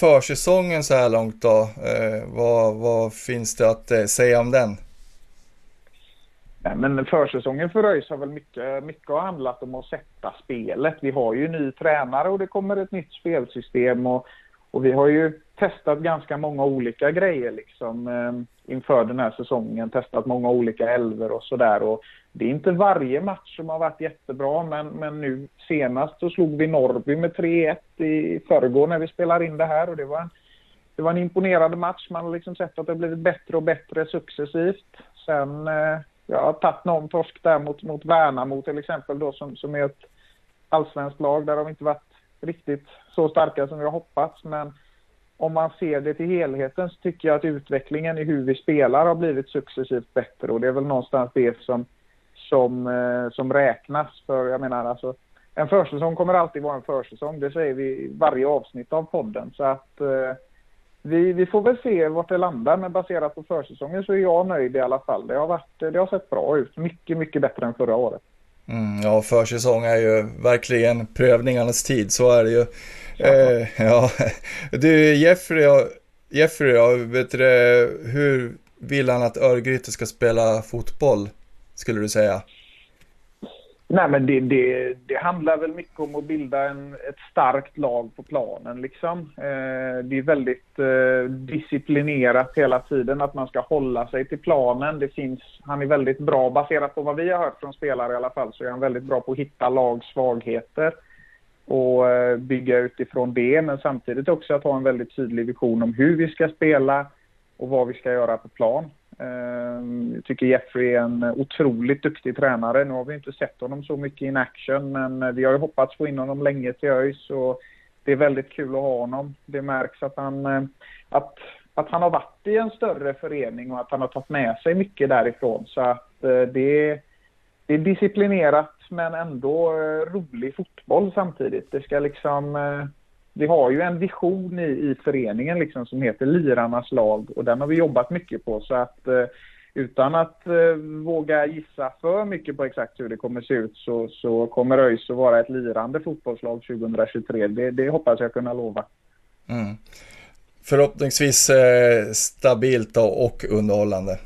försäsongen så här långt då, eh, vad, vad finns det att eh, säga om den? men försäsongen för ÖIS har väl mycket, mycket har handlat om att sätta spelet. Vi har ju ny tränare och det kommer ett nytt spelsystem och, och vi har ju testat ganska många olika grejer liksom eh, inför den här säsongen. Testat många olika älvor och sådär. Det är inte varje match som har varit jättebra men, men nu senast så slog vi Norrby med 3-1 i förrgår när vi spelar in det här och det var en, det var en imponerande match. Man har liksom sett att det har blivit bättre och bättre successivt. Sen eh, jag har tagit någon torsk där mot, mot Värnamo till exempel då som, som är ett allsvenskt lag. Där har vi inte varit riktigt så starka som vi har hoppats. Men om man ser det till helheten så tycker jag att utvecklingen i hur vi spelar har blivit successivt bättre och det är väl någonstans det som, som, eh, som räknas. För jag menar alltså, en försäsong kommer alltid vara en försäsong. Det säger vi i varje avsnitt av podden. Så att eh, vi, vi får väl se vart det landar, men baserat på försäsongen så är jag nöjd i alla fall. Det har, varit, det har sett bra ut, mycket, mycket bättre än förra året. Mm, ja, försäsong är ju verkligen prövningarnas tid, så är det ju. Eh, ja. Du, Jeffrey, Jeffrey ja, vet du, hur vill han att Örgryte ska spela fotboll, skulle du säga? Nej, men det, det, det, handlar väl mycket om att bilda en, ett starkt lag på planen. Liksom. Eh, det är väldigt eh, disciplinerat hela tiden att man ska hålla sig till planen. Det finns, han är väldigt bra, baserat på vad vi har hört från spelare i alla fall, så är han väldigt bra på att hitta lags svagheter och eh, bygga utifrån det. Men samtidigt också att ha en väldigt tydlig vision om hur vi ska spela och vad vi ska göra på plan. Ehm, jag tycker Jeffrey är en otroligt duktig tränare. Nu har vi inte sett honom så mycket in action, men vi har ju hoppats få in honom länge till ÖIS och det är väldigt kul att ha honom. Det märks att han, eh, att, att han har varit i en större förening och att han har tagit med sig mycket därifrån. Så att eh, det, det är disciplinerat men ändå eh, rolig fotboll samtidigt. Det ska liksom vi har ju en vision i, i föreningen liksom som heter Lirarnas lag och den har vi jobbat mycket på så att eh, utan att eh, våga gissa för mycket på exakt hur det kommer se ut så, så kommer ÖIS att vara ett lirande fotbollslag 2023. Det, det hoppas jag kunna lova. Mm. Förhoppningsvis eh, stabilt och underhållande.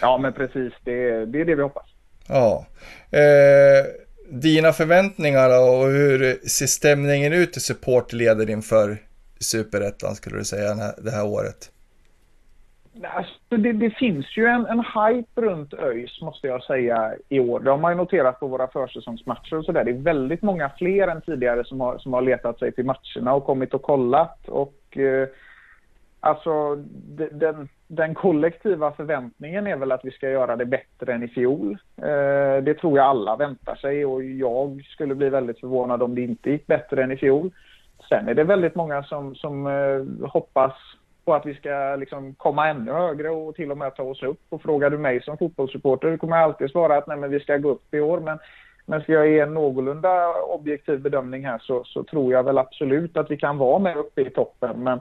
Ja men precis, det, det är det vi hoppas. Ja. Eh, dina förväntningar och hur ser stämningen ut i supportleder inför Superettan skulle du säga det här året? Alltså, det, det, finns ju en, en hype runt ÖIS måste jag säga i år. Det har man ju noterat på våra försäsongsmatcher och sådär. Det är väldigt många fler än tidigare som har, som har letat sig till matcherna och kommit och kollat. Och eh, alltså den, den kollektiva förväntningen är väl att vi ska göra det bättre än i fjol. Eh, det tror jag alla väntar sig och jag skulle bli väldigt förvånad om det inte gick bättre än i fjol. Sen är det väldigt många som, som eh, hoppas på att vi ska liksom komma ännu högre och till och med ta oss upp. Och frågar du mig som fotbollssupporter kommer jag alltid svara att nej, men vi ska gå upp i år. Men, men ska jag ge en någorlunda objektiv bedömning här så, så tror jag väl absolut att vi kan vara med uppe i toppen. Men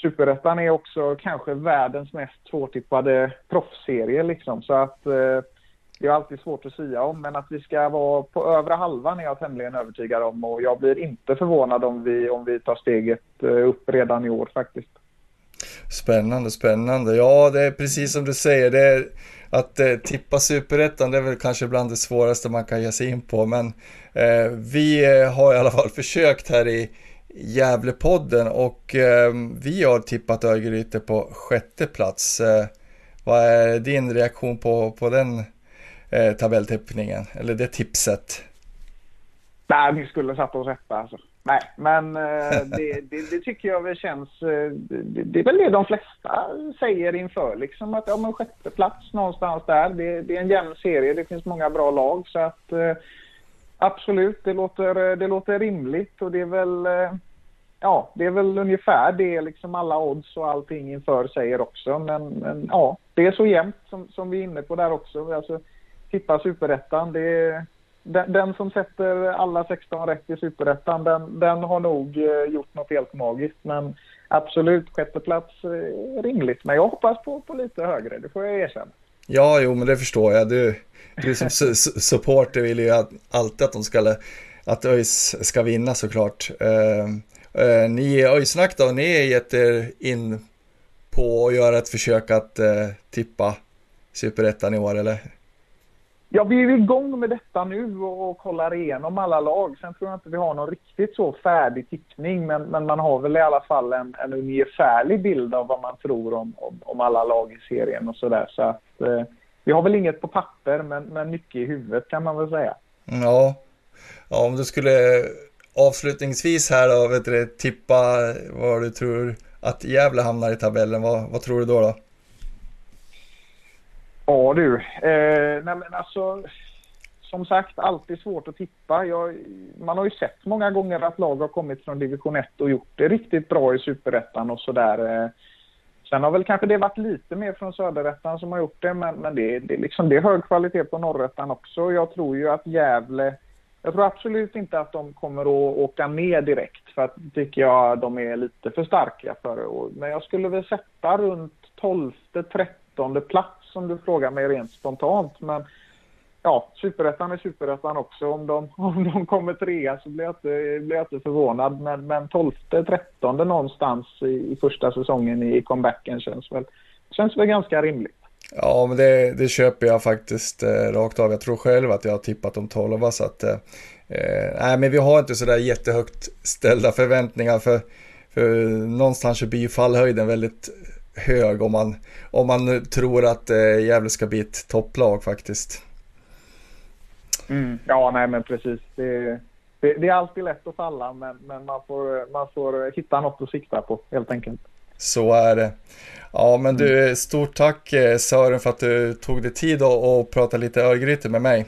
Superettan är också kanske världens mest svårtippade proffsserie liksom. Så att eh, det är alltid svårt att säga om. Men att vi ska vara på övre halvan är jag tämligen övertygad om. Och jag blir inte förvånad om vi, om vi tar steget eh, upp redan i år faktiskt. Spännande, spännande. Ja, det är precis som du säger. Det är, att eh, tippa superettan det är väl kanske bland det svåraste man kan ge sig in på. Men eh, vi eh, har i alla fall försökt här i Gävlepodden och eh, vi har tippat Örgryte på sjätte plats. Eh, vad är din reaktion på, på den eh, tabelltippningen, eller det tipset? Nej, vi skulle satt oss etta alltså. Nej, men eh, det, det, det, tycker jag väl känns... Eh, det, det, är väl det de flesta säger inför liksom att ja men sjätte plats någonstans där. Det, det är en jämn serie, det finns många bra lag så att eh, Absolut, det låter, det låter rimligt och det är väl eh, ja, det är väl ungefär det liksom alla odds och allting inför säger också. Men, men ja, det är så jämnt som, som vi är inne på där också. Alltså, tippa superettan, det är, den, den, som sätter alla 16 rätt i superettan, den, den har nog eh, gjort något helt magiskt. Men absolut, sjätteplats är eh, rimligt. Men jag hoppas på, på lite högre, det får jag erkänna. Ja, jo, men det förstår jag. Du, du som supporter vill ju alltid att de ska att ÖIS ska vinna såklart. Uh, Eh, ni har ju då, ni har gett er in på att göra ett försök att eh, tippa Superettan i år eller? Ja, vi är igång med detta nu och kollar igenom alla lag. Sen tror jag inte vi har någon riktigt så färdig tippning, men, men man har väl i alla fall en, en ungefärlig bild av vad man tror om, om, om alla lag i serien och sådär. Så att eh, vi har väl inget på papper, men, men mycket i huvudet kan man väl säga. Ja, ja om du skulle avslutningsvis här då, vet du, tippa vad du tror att Gävle hamnar i tabellen, vad, vad tror du då? då? Ja du, eh, nej men alltså som sagt alltid svårt att tippa. Jag, man har ju sett många gånger att lag har kommit från division 1 och gjort det riktigt bra i superettan och sådär. Eh, sen har väl kanske det varit lite mer från söderettan som har gjort det men, men det, det, liksom, det är hög kvalitet på norrettan också. Jag tror ju att Gävle jag tror absolut inte att de kommer att åka ner direkt för att tycker jag de är lite för starka för. det. Men jag skulle väl sätta runt 12-13 plats som du frågar mig rent spontant. Men ja, superettan är superettan också. Om de, om de kommer trea så blir jag inte, blir jag inte förvånad. Men, men 12-13 någonstans i, i, första säsongen i comebacken känns väl, känns väl ganska rimligt. Ja, men det, det köper jag faktiskt eh, rakt av. Jag tror själv att jag har tippat om 12 så att eh, eh, nej, men vi har inte sådär jättehögt ställda förväntningar för, för någonstans så blir ju fallhöjden väldigt hög om man, om man tror att eh, Gävle ska bli ett topplag faktiskt. Mm. Ja, nej men precis. Det, det, det, är alltid lätt att falla men, men man, får, man får hitta något att sikta på helt enkelt. Så är det. Ja, men du, mm. stort tack eh, Sören för att du tog dig tid och, och pratade lite Örgryte med mig.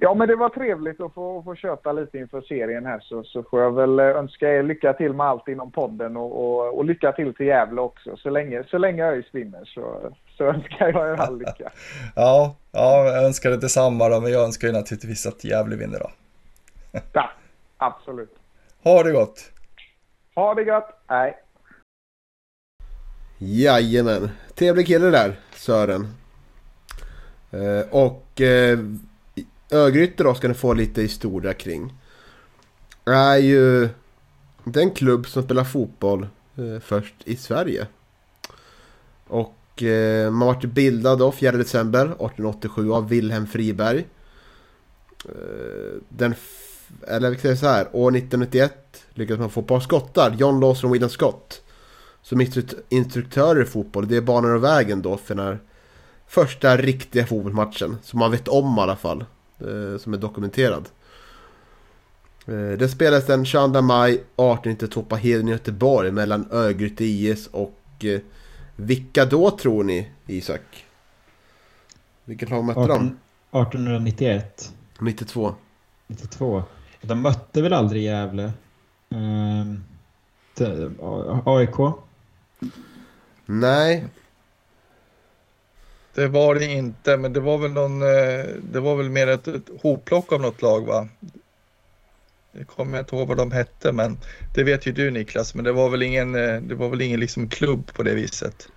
Ja, men det var trevligt att få, få köta lite inför serien här så, så får jag väl eh, önska er lycka till med allt inom podden och, och, och lycka till till Gävle också. Så länge, så länge ÖIS vinner så, så önskar jag er all lycka. ja, ja, jag önskar det detsamma då, men jag önskar ju naturligtvis att Gävle vinner då. ja, absolut. Ha det gott! Ha det gott! Hej! Jajamän, trevlig kille där, Sören. Eh, och eh, Örgryte då ska ni få lite historia kring. Är ju den klubb som spelar fotboll eh, först i Sverige. Och eh, man vart bildad då 4 december 1887 av Wilhelm Friberg. Eh, den, eller vi säga så här, år 1991 lyckades man få ett par skottar, John Lawson och William Scott. Som instruktörer i fotboll, det är banan och vägen då för den här första riktiga fotbollsmatchen. Som man vet om i alla fall som är dokumenterad. Eh, det spelades den 22 maj 1892 på Heden i Göteborg mellan Örgryte IS och eh, vilka då tror ni Isak? Vilket lag mötte 18, de? 1891. 92. 92. De mötte väl aldrig Gävle? Uh, AIK? Nej, det var det inte, men det var väl någon, eh, det var väl mer ett, ett hopplock av något lag va? Det kommer jag inte ihåg vad de hette, men det vet ju du Niklas, men det var väl ingen, eh, det var väl ingen liksom klubb på det viset.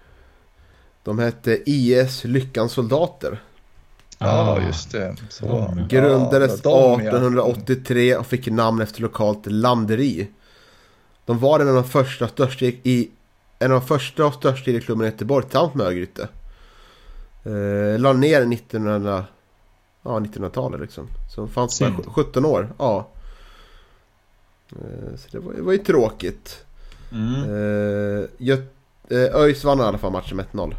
De hette IS Lyckans soldater. Ja, just det. Så. Grundades ja, 1883 och fick namn efter lokalt landeri. De var en av de första och största i, en av de första och största i klubben i Göteborg tillsammans med Örgryte. Eh, la ner 1900, ja, 1900-talet liksom. Så fanns bara 17 år. Ja. Eh, så det var, det var ju tråkigt. Mm. Eh, Göt, eh, ÖIS vann i alla fall matchen med 1-0.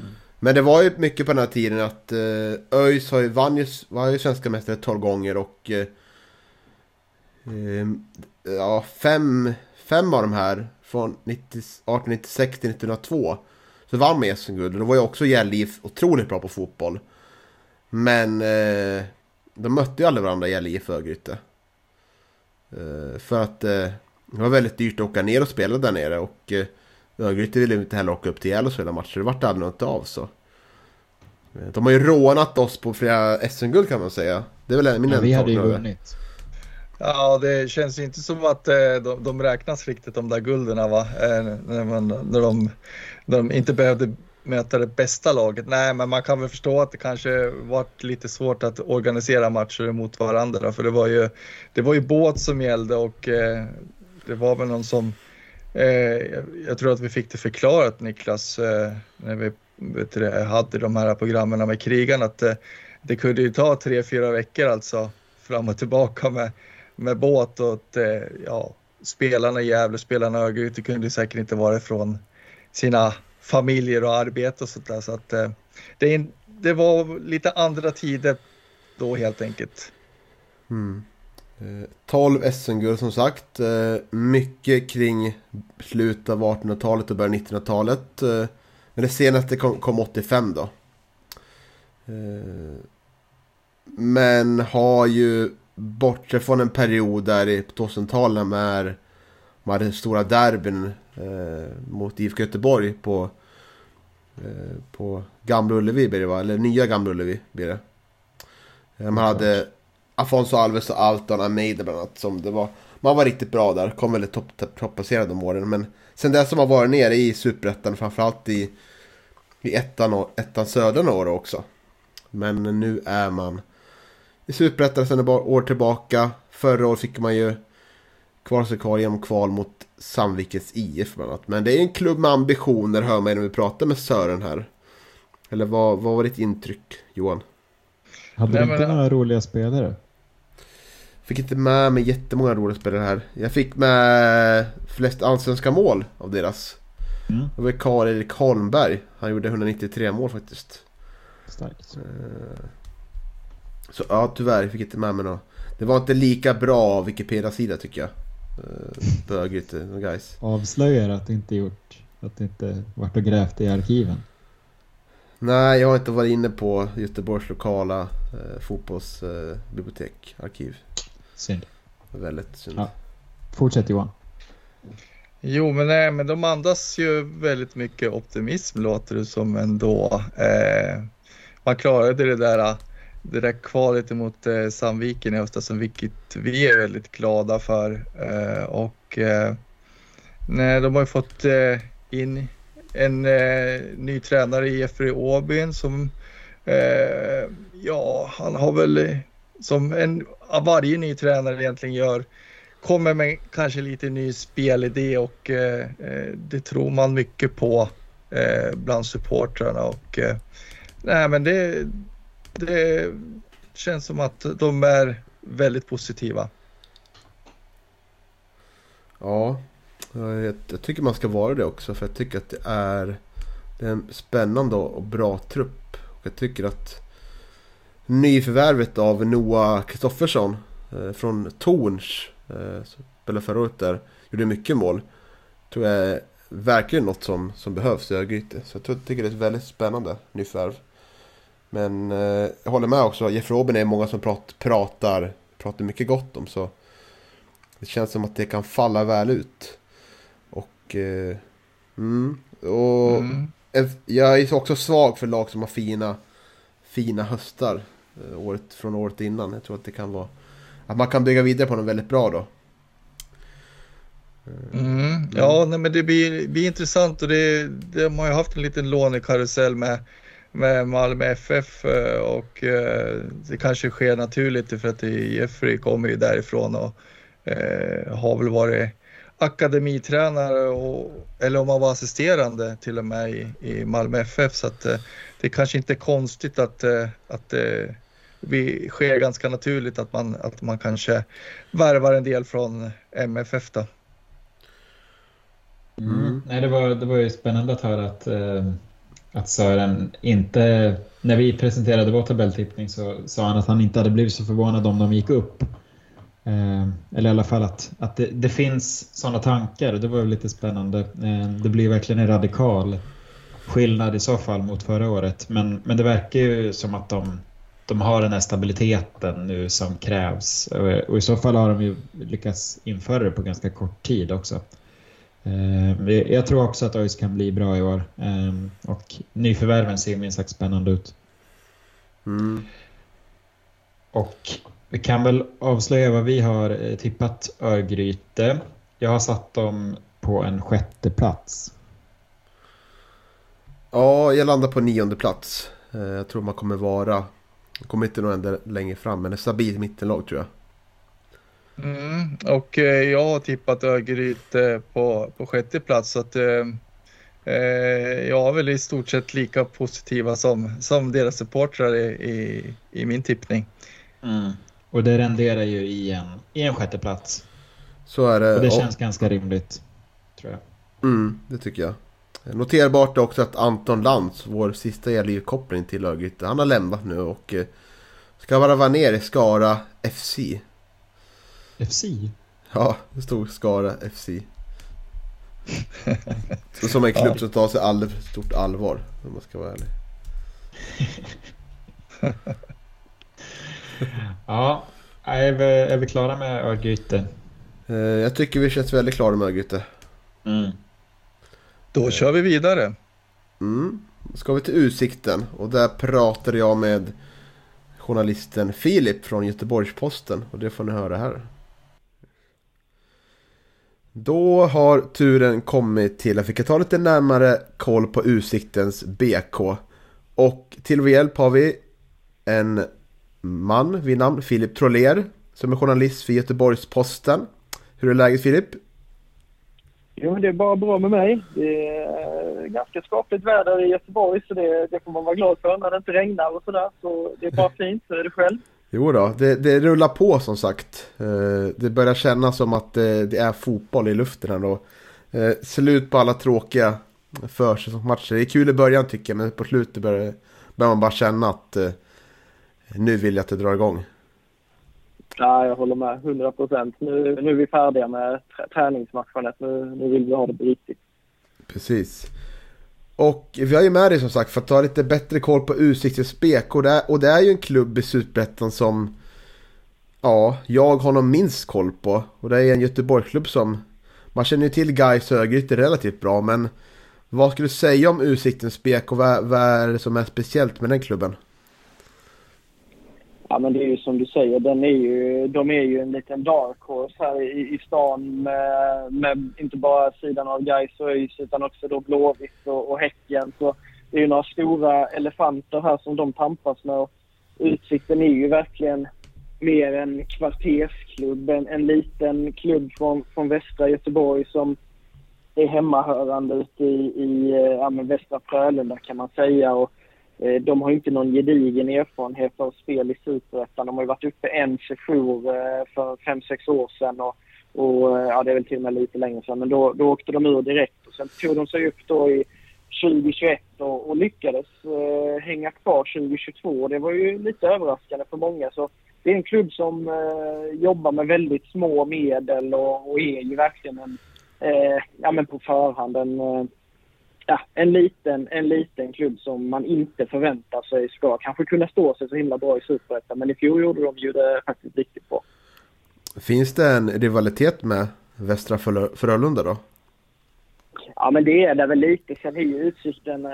Mm. Men det var ju mycket på den här tiden att eh, ÖIS har ju, vann ju, var ju svenska mästare 12 gånger och eh, eh, ja, fem, fem av de här från 90, 1896 till 1902 så vann man SM-guld och då var ju också Gävle otroligt bra på fotboll. Men eh, de mötte ju aldrig varandra Gävle IF Örgryte. Eh, för att eh, det var väldigt dyrt att åka ner och spela där nere och eh, Örgryte ville inte heller åka upp till Gävle och spela matcher. Det vart aldrig något av så. Eh, de har ju rånat oss på flera SM-guld kan man säga. Det är väl min ja, Vi hade ju vunnit. Ja, det känns ju inte som att eh, de, de räknas riktigt de där gulderna va? Eh, när, man, när, de, de inte behövde möta det bästa laget. Nej, men man kan väl förstå att det kanske varit lite svårt att organisera matcher mot varandra. För det var ju, det var ju båt som gällde och eh, det var väl någon som... Eh, jag tror att vi fick det förklarat Niklas, eh, när vi vet du, hade de här programmen med krigarna att det, det kunde ju ta tre, fyra veckor alltså fram och tillbaka med, med båt och att, eh, ja, spelarna i Gävle, spelarna i Örgryte kunde säkert inte vara ifrån sina familjer och arbete och sånt där. Så att eh, det, det var lite andra tider då helt enkelt. Mm. Eh, 12 SM-guld som sagt. Eh, mycket kring slutet av 1800-talet och början av 1900-talet. Eh, men det senaste kom, kom 85 då. Eh, men har ju bortsett från en period där i 2000-talet med de hade stora derbyn mot IFK Göteborg på, på Gamla Ullevi blir det va? Eller nya Gamla Ullevi blir det. Man hade Afonso Alves och Alton Almeida bland annat. Som det var, man var riktigt bra där. Kom väldigt topplacerad de åren. Men sen dess har man varit nere i Superettan. Framförallt i, i ettan, och, ettan södra några också. Men nu är man i Superettan sedan ett år tillbaka. Förra året fick man ju kvar sig kvar genom kval mot Sandvikens IF bland annat. Men det är en klubb med ambitioner hör man när vi pratar med Sören här. Eller vad, vad var ditt intryck Johan? Hade du inte några roliga spelare? Fick inte med mig jättemånga roliga spelare här. Jag fick med flest allsvenska mål av deras. Mm. Det var Karl-Erik Holmberg. Han gjorde 193 mål faktiskt. Starkt. Eh, så ja, tyvärr fick jag inte med mig något. Det var inte lika bra Wikipedia-sida tycker jag. Eh, Bögigt, guys. Avslöjar att det inte gjort, att det inte varit och grävt i arkiven. Nej, jag har inte varit inne på Göteborgs lokala eh, fotbollsbibliotek, eh, arkiv. Synd. Väldigt synd. Ja. Fortsätt Johan. Jo, men, nej, men de andas ju väldigt mycket optimism låter det som ändå. Eh, man klarade det där, det där kvalet mot eh, Sandviken i höstas, vilket vi är väldigt glada för. Eh, och eh, nej, de har ju fått eh, in en eh, ny tränare i Jeffrey Åbyn som, eh, ja, han har väl eh, som en, varje ny tränare egentligen gör, kommer med kanske lite ny spelidé och eh, eh det tror man mycket på eh, bland supportrarna och eh, nej men det, det känns som att de är väldigt positiva. Ja, jag, jag, tycker man ska vara det också för jag tycker att det är, det är en spännande och bra trupp. Och jag tycker att nyförvärvet av Noah Kristoffersson eh, från Torns, eh, spelade förra året där, gjorde mycket mål. Tror jag är verkligen något som, som behövs i Örgryte. Så jag, tror, jag tycker det är ett väldigt spännande nyförvärv. Men eh, jag håller med också, Jeff Robin är många som prat, pratar, pratar mycket gott om. Så det känns som att det kan falla väl ut. Och, eh, mm, och mm. jag är också svag för lag som har fina, fina höstar eh, året, från året innan. Jag tror att det kan vara att man kan bygga vidare på något väldigt bra då. Mm, ja, nej, men det blir, blir intressant och det, de har ju haft en liten lånekarusell med, med Malmö FF eh, och eh, det kanske sker naturligt för att Jeffrey kommer ju därifrån och eh, har väl varit akademitränare och, eller om man var assisterande till och med i, i Malmö FF så att eh, det kanske inte är konstigt att, eh, att eh, det sker ganska naturligt att man, att man kanske värvar en del från MFF då. Mm. Nej, det, var, det var ju spännande att höra att, att Sören inte, när vi presenterade vår tabelltippning så sa han att han inte hade blivit så förvånad om de gick upp. Eh, eller i alla fall att, att det, det finns sådana tankar. Det var ju lite spännande. Eh, det blir verkligen en radikal skillnad i så fall mot förra året. Men, men det verkar ju som att de, de har den här stabiliteten nu som krävs. Och i så fall har de ju lyckats införa det på ganska kort tid också. Eh, jag tror också att ÖIS kan bli bra i år. Eh, och nyförvärven ser minst sagt spännande ut. Mm. Och vi kan väl avslöja vad vi har eh, tippat Örgryte. Jag har satt dem på en sjätte plats. Ja, jag landar på nionde plats. Eh, jag tror man kommer vara, kommer inte nå ända längre fram, men ett stabilt mittenlag tror jag. Mm, och eh, jag har tippat Örgryte på, på sjätte plats. Så att, Eh, jag är väl i stort sett lika positiva som, som deras supportrar i, i, i min tippning. Mm. Och det renderar ju i en, i en sjätte plats. Så är det. Och det Och- känns ganska rimligt. Tror jag. Mm, det tycker jag. Noterbart är också att Anton Lantz, vår sista elkoppling till Örgryte, han har lämnat nu och eh, ska varva ner i Skara FC. FC? Ja, det stod Skara FC. Så som en klubb som tar sig alldeles för stort allvar, om man ska vara ärlig. Ja, är vi, är vi klara med Örgryte? Eh, Jag tycker vi känns väldigt klara med Örgryte. Mm. Då kör vi vidare. Mm. Då ska vi till Utsikten och där pratade jag med journalisten Filip från Göteborgs-Posten och det får ni höra här. Då har turen kommit till att vi kan ta lite närmare koll på Utsiktens BK. Och till vår hjälp har vi en man vid namn Filip Troller som är journalist för Göteborgs-Posten. Hur är läget Filip? Jo, men det är bara bra med mig. Det är ganska skapligt väder i Göteborg så det, det får man vara glad för när det inte regnar och sådär. Så det är bara fint. Så är det själv. Jo då, det, det rullar på som sagt. Eh, Det börjar kännas som att det, det är fotboll i luften här då. Eh, Slut på alla tråkiga försäsongsmatcher. Det är kul i början tycker jag, men på slutet börjar, börjar man bara känna att eh, nu vill jag att det drar igång. Ja, jag håller med. 100 procent. Nu, nu är vi färdiga med trä- träningsmatcherna. Nu, nu vill vi ha det på riktigt. Precis. Och vi har ju med dig som sagt för att ta lite bättre koll på Usiktens BK. Och det är, och det är ju en klubb i Superettan som ja, jag har nog minst koll på. Och det är en Göteborgsklubb som man känner ju till Gais och Örgryte relativt bra. Men vad skulle du säga om Utsiktens BK? Vad, vad är det som är speciellt med den klubben? Ja, men det är ju som du säger. Den är ju, de är ju en liten dark horse här i, i stan med, med inte bara sidan av Gais och ÖIS utan också då Blåvitt och, och Häcken. Så det är ju några stora elefanter här som de tampas med. Och Utsikten är ju verkligen mer en kvartersklubb. En, en liten klubb från, från västra Göteborg som är hemmahörande ute i, i ja, västra Frölunda kan man säga. Och, Eh, de har inte någon gedigen erfarenhet av spel i Superettan. De har ju varit uppe en sejour eh, för fem sex år sedan och, och eh, ja, det är väl till och med lite längre sedan. Men då, då åkte de ur direkt och sen tog de sig upp då i 2021 och, och lyckades eh, hänga kvar 2022. Och det var ju lite överraskande för många. Så det är en klubb som eh, jobbar med väldigt små medel och, och är ju verkligen en, eh, ja men på förhand en eh, ja, en, liten, en liten klubb som man inte förväntar sig ska kanske kunna stå sig så himla bra i Superettan. Men i fjol gjorde de ju det faktiskt riktigt bra. Finns det en rivalitet med Västra Frö- Frölunda då? Ja, men det är det väl lite. Sen är ju Utsikten... Eh,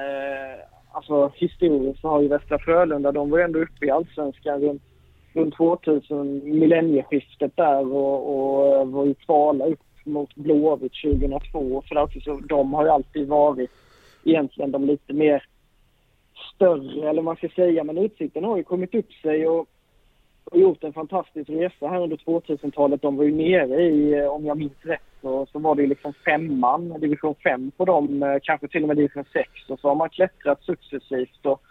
alltså historiskt så har ju Västra Frölunda, de var ju ändå uppe i Allsvenskan runt, runt 2000, millennieskiftet där och, och var ju kvala upp mot Blåvitt 2002. För alltså, så, de har ju alltid varit egentligen de lite mer större, eller vad man ska säga. Men Utsikten har ju kommit upp sig och, och gjort en fantastisk resa här under 2000-talet. De var ju nere i, eh, om jag minns rätt, så, så var det ju liksom femman, division 5 på dem, eh, kanske till och med division 6. Och så har man klättrat successivt. Och,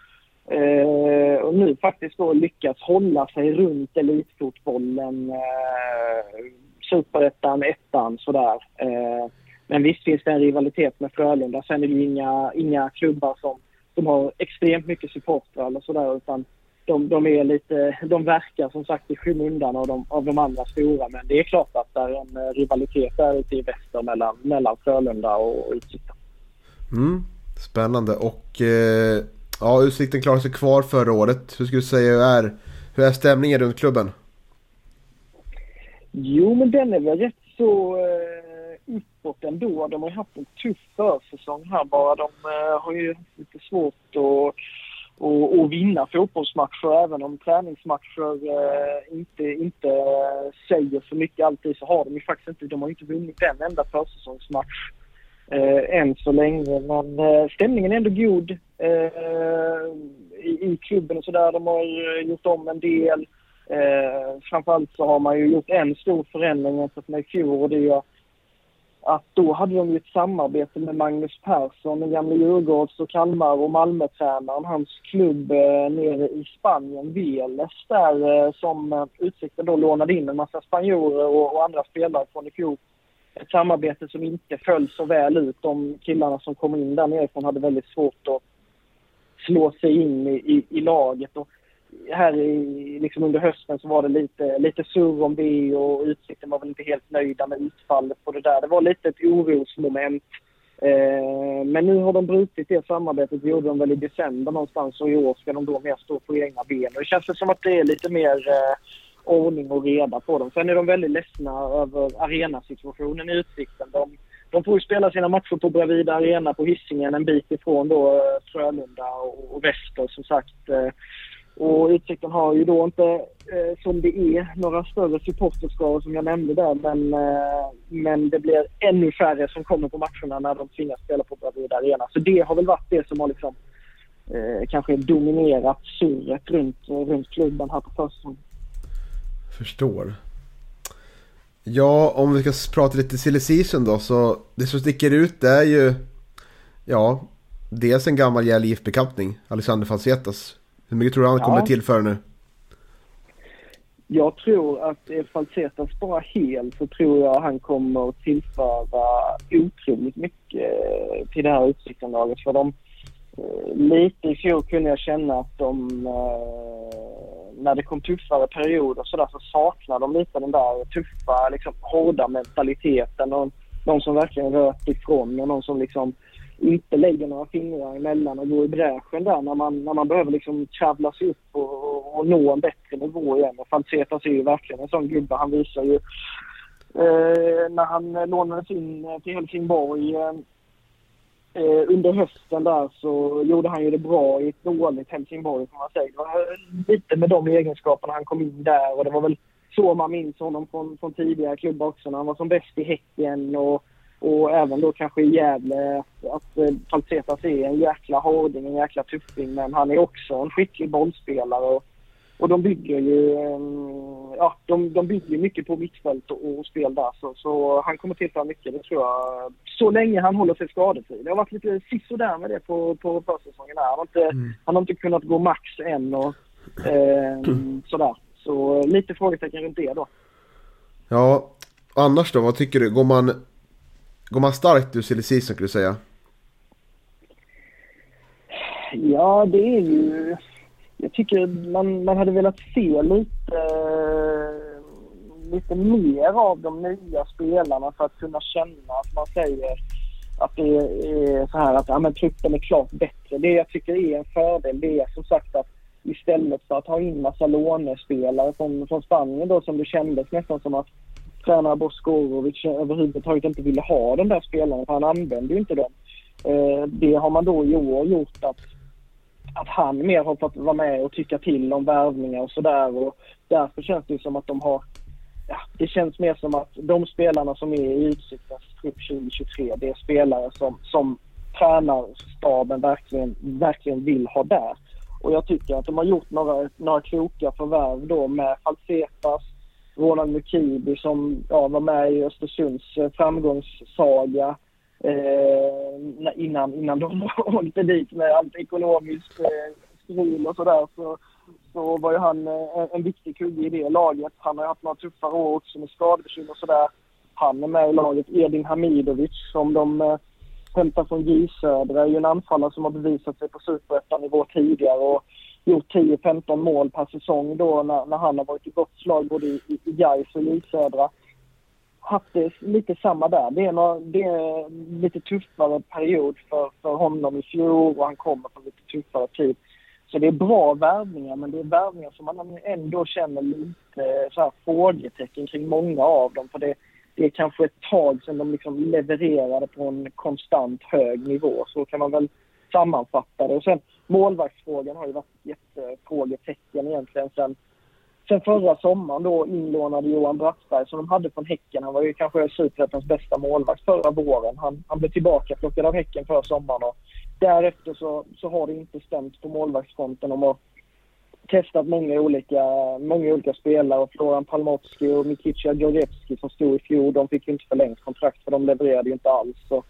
eh, och nu faktiskt då lyckats hålla sig runt elitfotbollen, eh, superettan, ettan sådär. Eh, men visst finns det en rivalitet med Frölunda. Sen är det ju inga, inga klubbar som, som har extremt mycket supportrar eller sådär utan de, de är lite, de verkar som sagt i skymundan av de, av de andra stora. Men det är klart att det är en eh, rivalitet där ute i väster mellan, mellan Frölunda och Utsikten. Mm, spännande. Och eh, ja, Utsikten klarade sig kvar förra året. Hur skulle du säga hur är, hur är stämningen runt klubben? Jo, men den är väl rätt så eh, uppåt ändå. De har ju haft en tuff försäsong här bara. De eh, har ju haft lite svårt att och, och vinna fotbollsmatcher även om träningsmatcher eh, inte, inte säger så mycket alltid så har de ju faktiskt inte, de har ju inte vunnit en enda försäsongsmatch eh, än så länge. Men eh, stämningen är ändå god eh, i, i klubben och sådär. De har eh, gjort om en del. Eh, framförallt så har man ju gjort en stor förändring jämfört med i fjol och det är ju att då hade de ju ett samarbete med Magnus Persson, den gamle Djurgårds och Kalmar och Malmötränaren, hans klubb eh, nere i Spanien, Veles där eh, som eh, Utsikten då lånade in en massa spanjorer och, och andra spelare från i fjol. Ett samarbete som inte föll så väl ut. De killarna som kom in där nerifrån hade väldigt svårt att slå sig in i, i, i laget. Och här i, liksom under hösten så var det lite, lite surr om det och Utsikten var väl inte helt nöjda med utfallet på det där. Det var lite ett orosmoment. Eh, men nu har de brutit det samarbetet, det gjorde de väl i december någonstans och i år ska de då mer stå på egna ben. Och det känns som att det är lite mer eh, ordning och reda på dem. Sen är de väldigt ledsna över arenasituationen i Utsikten. De, de får ju spela sina matcher på Bravida Arena på Hisingen en bit ifrån då eh, Frölunda och, och Väster som sagt. Eh. Och Utsikten har ju då inte, eh, som det är, några större supporterskaror som jag nämnde där. Men, eh, men det blir ännu färre som kommer på matcherna när de tvingas spela på Bravida Arena. Så det har väl varit det som har liksom eh, kanske dominerat surret runt, eh, runt klubben här på försäsongen. Förstår. Ja, om vi ska prata lite silly season då så det som sticker ut det är ju ja, dels en gammal Gävle IF-bekantning, Alexander Falsetas hur mycket tror du han kommer ja. tillföra nu? Jag tror att är Falsetas bara hel så tror jag han kommer att tillföra otroligt mycket till det här utsiktenlaget. För de, eh, lite i fjol kunde jag känna att de, eh, när det kom tuffare perioder så, där, så saknade de lite den där tuffa, liksom, hårda mentaliteten. Och någon som verkligen röt ifrån och någon som liksom inte lägger några fingrar emellan och går i bräschen där när man, när man behöver liksom kravla sig upp och, och nå en bättre nivå igen. Och Falsetas är ju verkligen en sån gubbe. Han visar ju eh, när han lånades in till Helsingborg eh, eh, under hösten där så gjorde han ju det bra i ett dåligt Helsingborg får man säga. Det var eh, lite med de egenskaperna han kom in där och det var väl så man minns honom från, från tidigare klubbar också när han var som bäst i Häcken och och även då kanske i Gävle att, att eh, Falsetas är en jäkla hårding, en jäkla tuffing. Men han är också en skicklig bollspelare. Och, och de bygger ju ehm, ja, de, de bygger mycket på mittfält och, och spel där. Så, så han kommer tillföra mycket, det tror jag. Så länge han håller sig skadefri. Det har varit lite sisådär med det på, på försäsongen. Han har, inte, mm. han har inte kunnat gå max än och eh, sådär. Så lite frågetecken runt det då. Ja, annars då? Vad tycker du? Går man Går man starkt ur silly season skulle du säga? Ja, det är ju... Jag tycker man, man hade velat se lite, lite mer av de nya spelarna för att kunna känna att man säger att det är så här att ja, men truppen är klart bättre. Det jag tycker är en fördel det är som sagt att istället för att ha in massa lånespelare från, från Spanien då som det kändes nästan som att tränare Bosko Orovic överhuvudtaget inte ville ha den där spelaren för han använde ju inte dem. Eh, det har man då i år gjort att, att han mer har fått vara med och tycka till om värvningar och sådär och därför känns det som att de har Ja, det känns mer som att de spelarna som är i Utsiktens trupp 2023, det är spelare som, som tränarstaben verkligen, verkligen vill ha där. Och jag tycker att de har gjort några, några kloka förvärv då med Falsetas, Ronald Mukibi som ja, var med i Östersunds eh, framgångssaga eh, innan, innan de åkte dit med allt ekonomiskt eh, strul och sådär. Så, så var ju han eh, en viktig kugge i det laget. Han har haft några tuffare år också med skadebekymmer och sådär. Han är med i laget. Edin Hamidovic som de eh, hämtar från J Södra är ju en anfallare som har bevisat sig på superettanivå tidigare. Och gjort 10-15 mål per säsong då när, när han har varit i gott slag både i, i Gais och i Södra. Haft det lite samma där. Det är, några, det är lite tuffare period för, för honom i fjol och han kommer från lite tuffare tid. Så det är bra värvningar, men det är värvningar som man ändå känner lite så här frågetecken kring många av dem. För det, det är kanske ett tag sedan de liksom levererade på en konstant hög nivå. Så kan man väl sammanfatta det. Och sen målvaktsfrågan har ju varit ett jättefrågetecken egentligen sen, sen förra sommaren då inlånade Johan Brattberg som de hade från Häcken. Han var ju kanske Superettans bästa målvakt förra våren. Han, han blev tillbaka plockad av Häcken förra sommaren och därefter så, så har det inte stämt på målvaktsfronten om att testat många olika, många olika spelare. Och Florian Palmotski och Mikica Georgievski som stod i fjol, de fick ju inte förlängt kontrakt för de levererade ju inte alls. Och,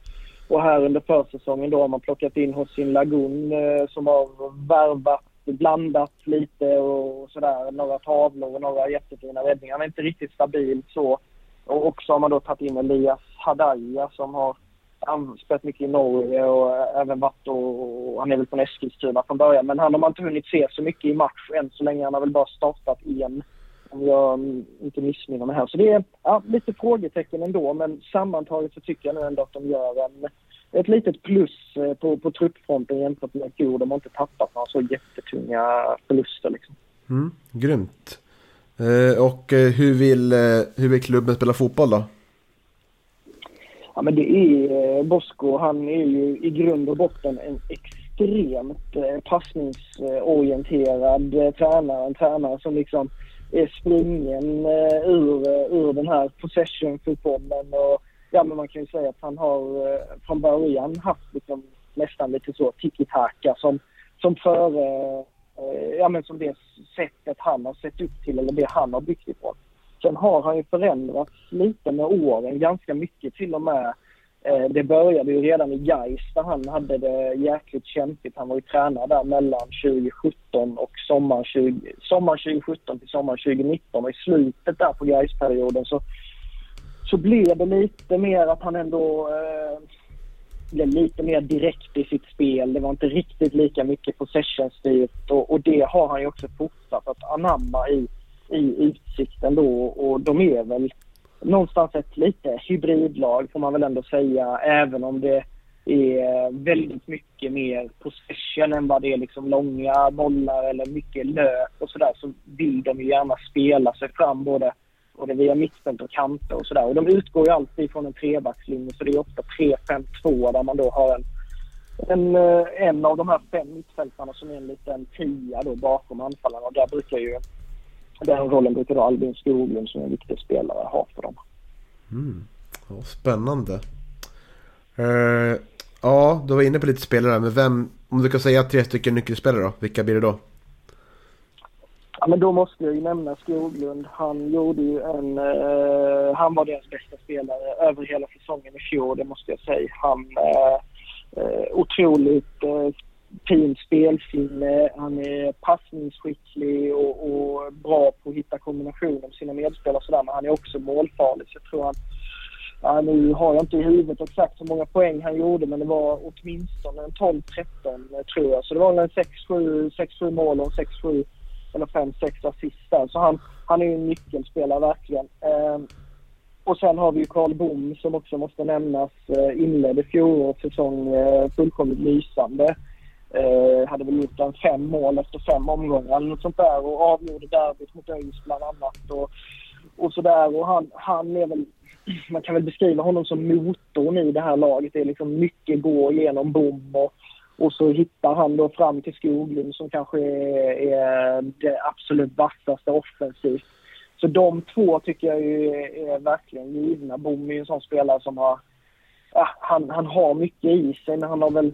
och här under försäsongen då har man plockat in Hossin Lagun eh, som har värvat, blandat lite och sådär. Några tavlor och några jättefina räddningar. Han är inte riktigt stabil så. Och också har man då tagit in Elias Hadaya som har spelat mycket i Norge och eh, även varit och, han är väl från Eskilstuna från början. Men han har man inte hunnit se så mycket i match än så länge. Han har väl bara startat en om jag inte missminner mig här. Så det är ja, lite frågetecken ändå men sammantaget så tycker jag nu ändå att de gör en, ett litet plus eh, på, på truppfronten jämfört med fjol. De har inte tappat några så jättetunga förluster liksom. Mm, grymt. Eh, och eh, hur, vill, eh, hur vill klubben spela fotboll då? Ja, men det är Bosko. Han är ju i grund och botten en extremt passningsorienterad tränare. En tränare som liksom är sprungen eh, ur, eh, ur den här possession-fotbollen. Ja, men man kan ju säga att han har eh, från början haft liksom, nästan lite så tiki-taka som, som före, ja men som det sättet han har sett upp till eller det han har byggt ifrån. Sen har han ju förändrats lite med åren, ganska mycket till och med. Eh, det började ju redan i Gais där han hade det jäkligt kämpigt. Han var ju tränare där mellan 2017 och sommaren, 20, sommaren 2017 till sommaren 2019 och i slutet där på Gais-perioden så, så blev det lite mer att han ändå eh, blev lite mer direkt i sitt spel. Det var inte riktigt lika mycket possession-styrt och, och det har han ju också fortsatt att anamma i i Utsikten då och de är väl någonstans ett lite hybridlag får man väl ändå säga även om det är väldigt mycket mer possession än vad det är liksom långa bollar eller mycket löp och sådär så vill de ju gärna spela sig fram både, både via mittfält och kanter och sådär. Och de utgår ju alltid från en trebackslinje så det är ofta 3-5-2 där man då har en, en, eh, en av de här fem mittfältarna som är en liten tia då bakom anfallarna och där brukar ju den rollen brukar då Albin Skoglund som är en viktig spelare ha för dem. Mm. Ja, spännande. Uh, ja, du var inne på lite spelare men vem, om du kan säga tre stycken nyckelspelare då, vilka blir det då? Ja, men då måste jag ju nämna Skoglund. Han gjorde ju en... Uh, han var deras bästa spelare över hela säsongen i fjol, det måste jag säga. Han... Uh, otroligt fin spelsinne, han är passningsskicklig och, och, bra på att hitta kombinationer med sina medspelare och sådär. Men han är också målfarlig. Så jag tror han, ja, nu har jag inte i huvudet exakt hur många poäng han gjorde men det var åtminstone 12-13 tror jag. Så det var väl 6-7 mål och 6-7 eller 5-6 assist där. Så han, han är ju en nyckelspelare verkligen. Eh, och sen har vi ju Karl Bom som också måste nämnas. Eh, inledde fjolårets säsong eh, fullkomligt lysande. Eh, hade väl gjort en fem mål efter fem omgångar eller något sånt där och avgjorde derbyt mot ÖIS bland annat. Och, och sådär. Och han, han är väl, man kan väl beskriva honom som motorn i det här laget. Det är liksom mycket gå genom bom och, och så hittar han då fram till Skoglund som kanske är, är det absolut vassaste offensivt. Så de två tycker jag är, är verkligen givna. Bom är ju en sån spelare som har, ja, han, han har mycket i sig men han har väl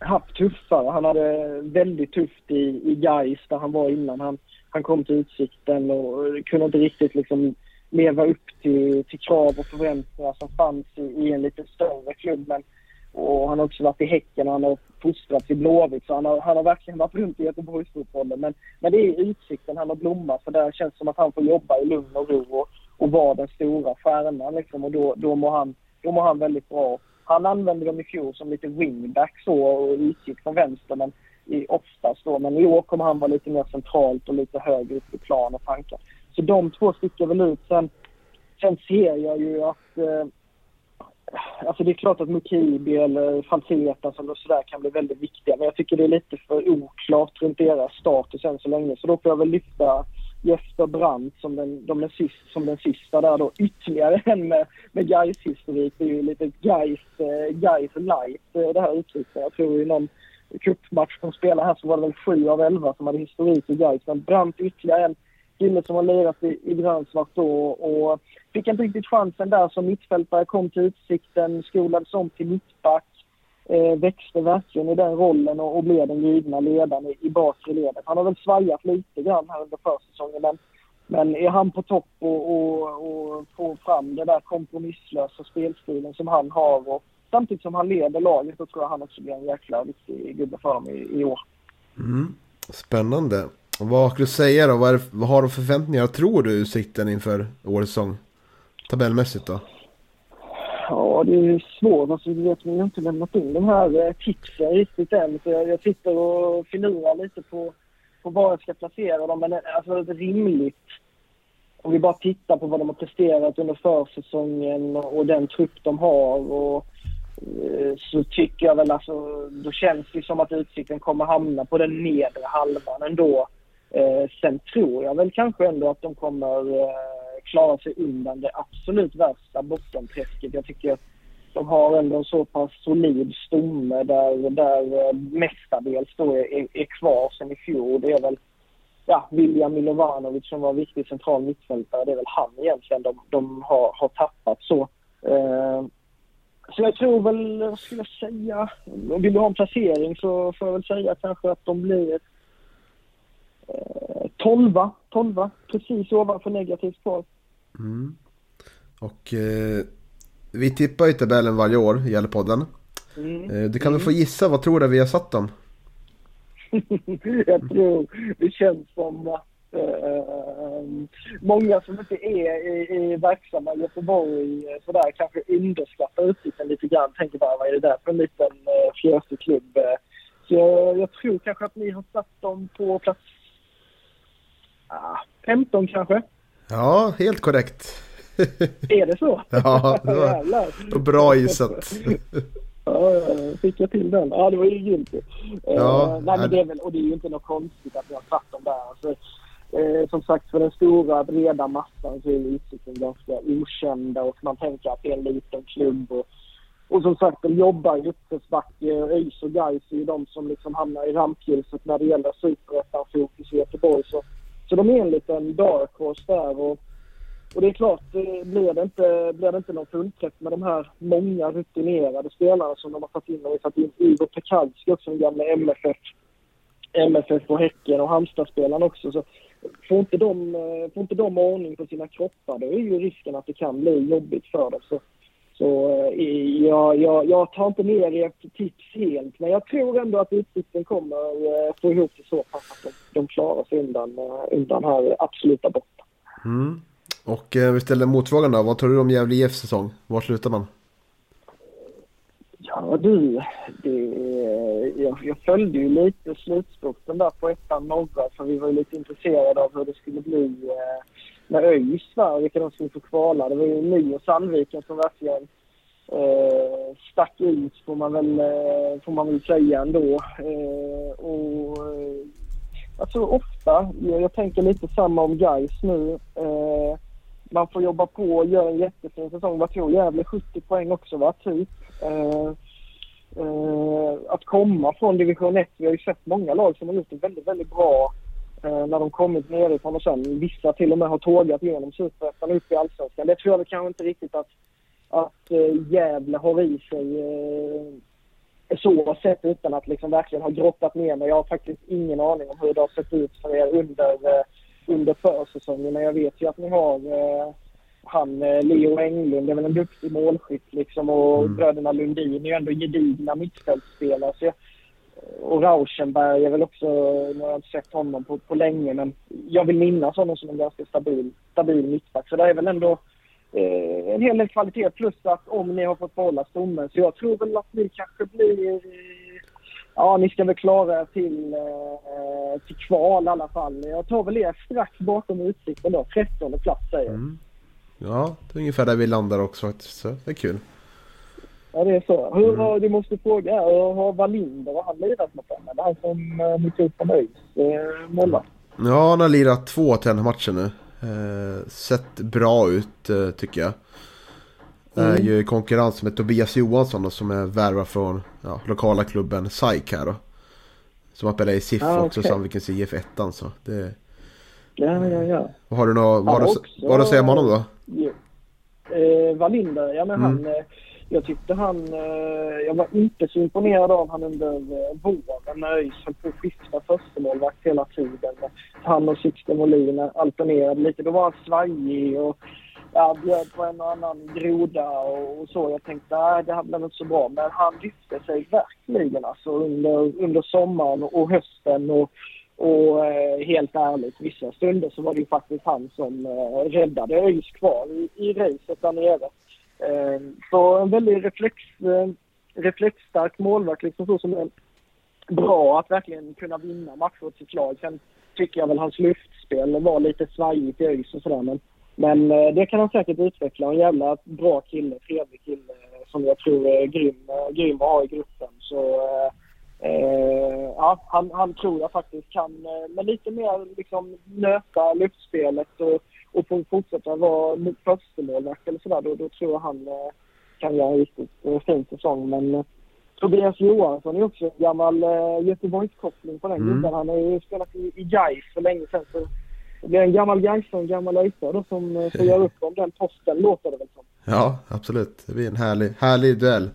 haft tuffare. Han hade väldigt tufft i, i Gais där han var innan han, han kom till Utsikten och kunde inte riktigt liksom leva upp till, till krav och förväntningar som fanns i, i en lite större klubb. Men, och han har också varit i Häcken och han har fostrats i Blåvitt så han har, han har verkligen varit runt i Göteborgsfotbollen. Men, men det är Utsikten han har blommat för där känns det som att han får jobba i lugn och ro och, och vara den stora stjärnan liksom. Och då, då, mår han, då mår han väldigt bra. Han använde dem i fjol som lite wingback så och utgick från vänster men i, oftast då. Men i år kommer han vara lite mer centralt och lite högre upp i plan och tankar. Så de två sticker väl ut. Sen, sen ser jag ju att eh, Alltså det är klart att Mukibi eller Falsetas eller sådär kan bli väldigt viktiga men jag tycker det är lite för oklart runt deras status än så länge så då får jag väl lyfta Jesper Brandt som den, de sist, som den sista där då. Ytterligare en med, med Gais historik Det är ju lite Gais, eh, Gais light eh, det här uttrycket. Jag tror i någon cupmatch som spelar här så var det väl sju av elva som hade historik i Gais. Men Brandt ytterligare en kille som har lirat i, i grönsvart då och fick inte riktigt chansen där som mittfältare. Kom till Utsikten, skolades om till mittback eh, växte verkligen i den rollen och, och blev den givna ledaren i, i bakre ledet. Han har väl svajat lite grann här under försäsongen men, men är han på topp och, och, och får fram den där kompromisslösa spelstilen som han har och samtidigt som han leder laget så tror jag han också blir en jäkla viktig gubbe för dem i, i år. Mm. Spännande. Vad skulle du säga då? Vad, är, vad har du för förväntningar? Tror du utsikten inför årets säsong? Tabellmässigt då? Ja, det är svårt. Alltså, du vet, vi har inte lämnat in de här eh, tipsen riktigt än. Så jag, jag sitter och filurar lite på, på var jag ska placera dem. Men det är rimligt, om vi bara tittar på vad de har presterat under försäsongen och, den trupp de har. Och, eh, så tycker jag väl alltså, då känns det som att Utsikten kommer hamna på den nedre halvan ändå. Eh, sen tror jag väl kanske ändå att de kommer eh, klara sig undan det absolut värsta bottenträsket. Jag tycker att de har ändå en så pass solid stomme där, där eh, mestadels då är, är kvar sen i fjol. Det är väl ja, William Milovanovic som var viktig central mittfältare. Det är väl han egentligen de, de har, har tappat så. Eh, så jag tror väl, vad skulle jag säga? Vill du ha en placering så får jag väl säga kanske att de blir eh, tolva, tolva, precis ovanför negativt kval. Mm. Och eh, vi tippar ju tabellen varje år i Gällepodden. Mm. Eh, du kan väl få gissa, vad tror du vi har satt dem? jag tror det känns som att eh, många som inte är, är, är verksamma i Göteborg eh, sådär kanske underskattar Utsikten lite grann. Tänker bara vad är det där för en liten eh, fjäsig klubb. Så jag, jag tror kanske att ni har satt dem på plats ah, 15 kanske. Ja, helt korrekt. Är det så? Ja, det var-. Bra gissat. Ja, fick jag till den. Ja, det var ju grymt. ju. Ja, Eh, nej, men det är väl, och det är ju inte något konstigt att vi har satt dem där. Alltså, eh, som sagt, för den stora breda massan så är Utsikten ganska okända och man tänker att det är en liten klubb. Och, och som sagt, de jobbar i uppförsbacke. ÖIS och Gais är ju de som liksom hamnar i rampljuset när det gäller superettan-fokus i Göteborg. Så, så de är en liten dark horse där. Och, och det är klart, eh, blir det inte, blir det inte någon fullträff med de här många rutinerade spelarna som de har tagit in. De har tagit in Igor Pekalski också, den gamla MFF, MFF och Häcken och Halmstadspelaren också. Så får inte, de, eh, får inte de ordning på sina kroppar, då är ju risken att det kan bli jobbigt för dem. Så, så eh, jag, jag, jag tar inte ner ert tips helt, men jag tror ändå att Utsikten kommer eh, få ihop det så pass att de, de klarar sig undan, eh, undan här absoluta botten. Mm. Och eh, vi ställer motfrågan då. Vad tror du om Gävle IFs säsong? Var slutar man? Ja du, det, jag, jag följde ju lite slutspurten där på ettan norra för vi var ju lite intresserade av hur det skulle bli eh, med ÖIS där, vilka de skulle få kvala. Det var ju ni och Sandviken som verkligen eh, stack ut får man väl, eh, får man väl säga ändå. Eh, och, eh, alltså ofta, jag, jag tänker lite samma om Gais nu. Eh, man får jobba på och göra en jättefin säsong. Vad tror Gävle? 70 poäng också va? Typ. Eh, eh att komma från division 1. Vi har ju sett många lag som har gjort det väldigt, väldigt bra när de kommit nerifrån och sen vissa till och med har tågat igenom superettan upp i allsvenskan. Det tror jag väl kanske inte riktigt att, att eh, Gävle har i sig eh, så sett utan att liksom verkligen ha grottat ner mig. Jag har faktiskt ingen aning om hur det har sett ut för er under, eh, under försäsongen. Men jag vet ju att ni har eh, han eh, Leo Englund, det är väl en duktig målskytt liksom och Mm. bröderna Lundin är ju ändå gedigna mittfältsspelare. Så jag, och Rauschenberg är väl också, nu har jag inte sett honom på, på länge men jag vill minnas honom som en ganska stabil, stabil mittback. Så det är väl ändå eh, en hel del kvalitet plus att om ni har fått behålla stommen så jag tror väl att ni kanske blir eh, Ja, ni ska väl klara er till, eh, till kval i alla fall. Jag tar väl er strax bakom Utsikten då. 13 plats säger jag. Mm. Ja, det är ungefär där vi landar också faktiskt. Så det är kul. Ja, det är så. Hur, Mm. Du måste fråga, har Wallinder, har han lirat mot dem? Eller han som eh, ni tog från ÖIS, eh, målvakt? Ja, han har lirat två matcher nu. Eh, sett bra ut eh, tycker jag. Är Mm. ju i konkurrens med Tobias Johansson då, som är värvad från ja, lokala klubben SAIK här då. Som har spelat i SIF Ah, också, okej. Sandvikens IF 1 så det... Ja, ja, ja. Vad har du, nå, vad Ja, du, också- vad du om honom då? Jo. Eh, Wallinder, ja men Mm. han... Eh, jag tyckte han... Eh, jag var inte så imponerad av han under eh, våren när ÖIS höll på att skifta förstemålvakt hela tiden. Han och Sixten Molin alternerade lite. Då var han svajig och ja, bjöd på en och annan groda och, och så. Jag tänkte nej, det här blev inte så bra. Men han lyfte sig verkligen alltså under, under sommaren och hösten. Och, och eh, helt ärligt, vissa stunder så var det ju faktiskt han som eh, räddade ÖIS kvar i, i racet där nere. Eh, så en väldigt reflex, eh, reflexstark målvakt liksom så som är bra att verkligen kunna vinna matcher åt sitt lag. Sen tycker jag väl hans luftspel var lite svajigt i ÖIS och sådär men, men eh, det kan han säkert utveckla. En jävla bra kille, trevlig kille eh, som jag tror är grym, eh, grym att ha i gruppen. Så eh, eh, ja, han, han tror jag faktiskt kan, eh, med lite mer liksom nöta luftspelet och, och få fortsätta vara förstemålvakt eller sådär, då, då tror jag han eh, kan göra en riktigt eh, fin säsong. Men eh, Tobias Johansson är också en gammal Göteborgskoppling på den Mm. gubben. Han har ju spelat i, i Gais för länge sedan. Så det blir en gammal Gais och en gammal ÖISare då som får göra upp om den posten, låter det väl som. Ja, absolut. Det blir en härlig, härlig duell.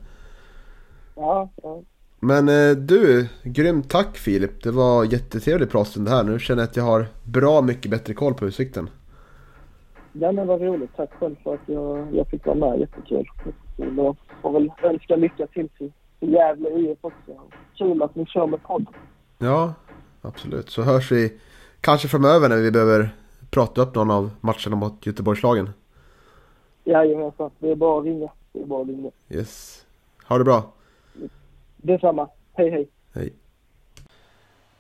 Ja, ja. Men du, grymt tack Filip. Det var jättetrevlig pratstund här. Nu känner jag att jag har bra mycket bättre koll på utsikten. Ja, men vad roligt. Tack själv för att jag, jag fick vara med. Jättekul. Jättekul. Och får väl önska lycka till till, till Gävle IF också. Kul att ni kör med podden. Ja, absolut. Så hörs vi kanske framöver när vi behöver prata upp någon av matcherna mot Göteborgslagen. Jajamensan. Det är bara att ringa. Det är bara att ringa. Yes. Ha det bra. Detsamma. Hej, hej.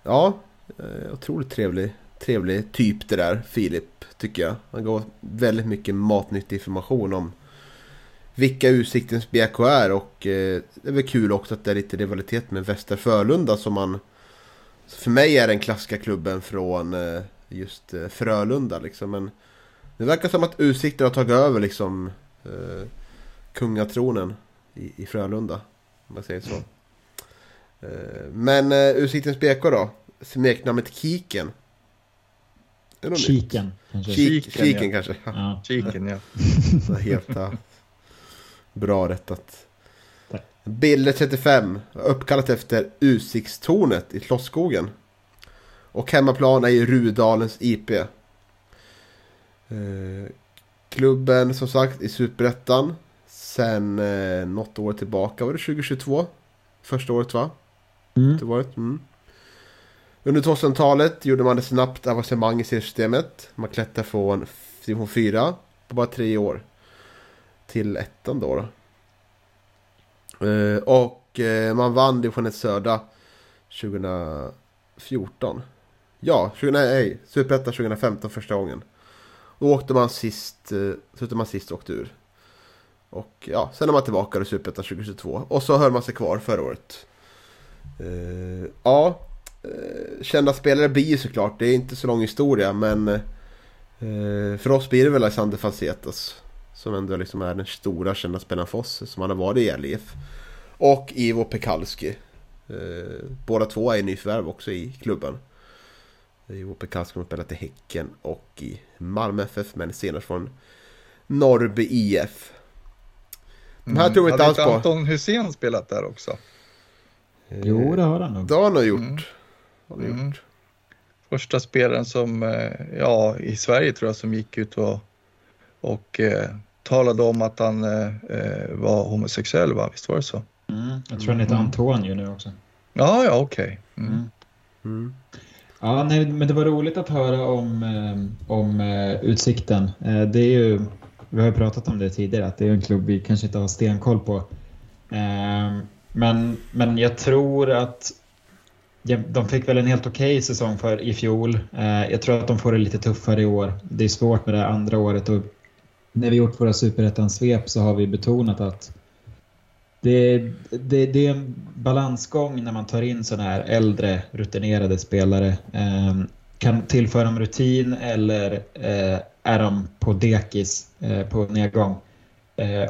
Ja, eh, otroligt trevlig, trevlig typ det där, Filip, tycker jag. Han gav väldigt mycket matnyttig information om vilka Utsiktens BK är och eh, det är väl kul också att det är lite rivalitet med Väster Frölunda som man för mig är den klassiska klubben från eh, just eh, Frölunda liksom. Men det verkar som att Utsikten har tagit över liksom eh, kungatronen i, i Frölunda. Om man säger så. Eh, Men eh, Utsiktens BK då? Smeknamnet Kiken. Är? Kiken kanske. Kik, Kiken, kiken ja. kanske. Ja. Kiken ja. Så Helt ja. Bra rättat. Tack. Bilder 35. Uppkallat efter Usiktstornet i Slottsskogen. Och hemmaplan är ju Rudalens IP. Eh, klubben som sagt i Superettan. Sen eh, något år tillbaka. Var det 2022? Första året va? Mm. Det var det. Mm. Under 2000-talet gjorde man ett snabbt avancemang i systemet. Man klättrade från division 4 på bara tre år. Till ettan då. då. Eh, och eh, man vann division 1 södra 2014. Ja, 20, nej, Superettan 2015 första gången. Då åkte man sist, eh, slutade man sist och åkte ur. Och ja, sen är man tillbaka i Superettan 2022. Och så höll man sig kvar förra året. Ja, kända spelare blir ju såklart. Det är inte så lång historia men eh, för oss blir det väl Alexander Falsetas. Som ändå liksom är den stora kända spelaren för oss. Som han har varit i LIF. Och Ivo Pekalski. Eh, båda två är nyförvärv också i klubben. Ivo Pekalski har spelat i Häcken och i Malmö FF. Men senast från Norrby IF. De här tror vi inte Hade alls på. Anton Hussein spelat där också? Eh, Jo, det har han nog. Det har han nog gjort. Mm. Har han Mm. gjort. Första spelaren som, eh, ja, i Sverige tror jag som gick ut och, och eh, talade om att han eh, eh, var homosexuell, va? Visst var det så? Mm. Jag tror han heter Antonio nu också. Ja, ja, okej. Mm. Mm. Mm. Ja, nej, men det var roligt att höra om, om Utsikten. Det är ju, vi har ju pratat om det tidigare, att det är en klubb vi kanske inte har stenkoll på. Men, men jag tror att de fick väl en helt okej säsong för i fjol. Eh, jag tror att de får det lite tuffare i år. Det är svårt med det här andra året och när vi gjort våra superettan-svep så har vi betonat att det, det, det är en balansgång när man tar in sådana här äldre rutinerade spelare. Ehm, kan tillföra dem rutin eller eh, är de på dekis eh, på nedgång?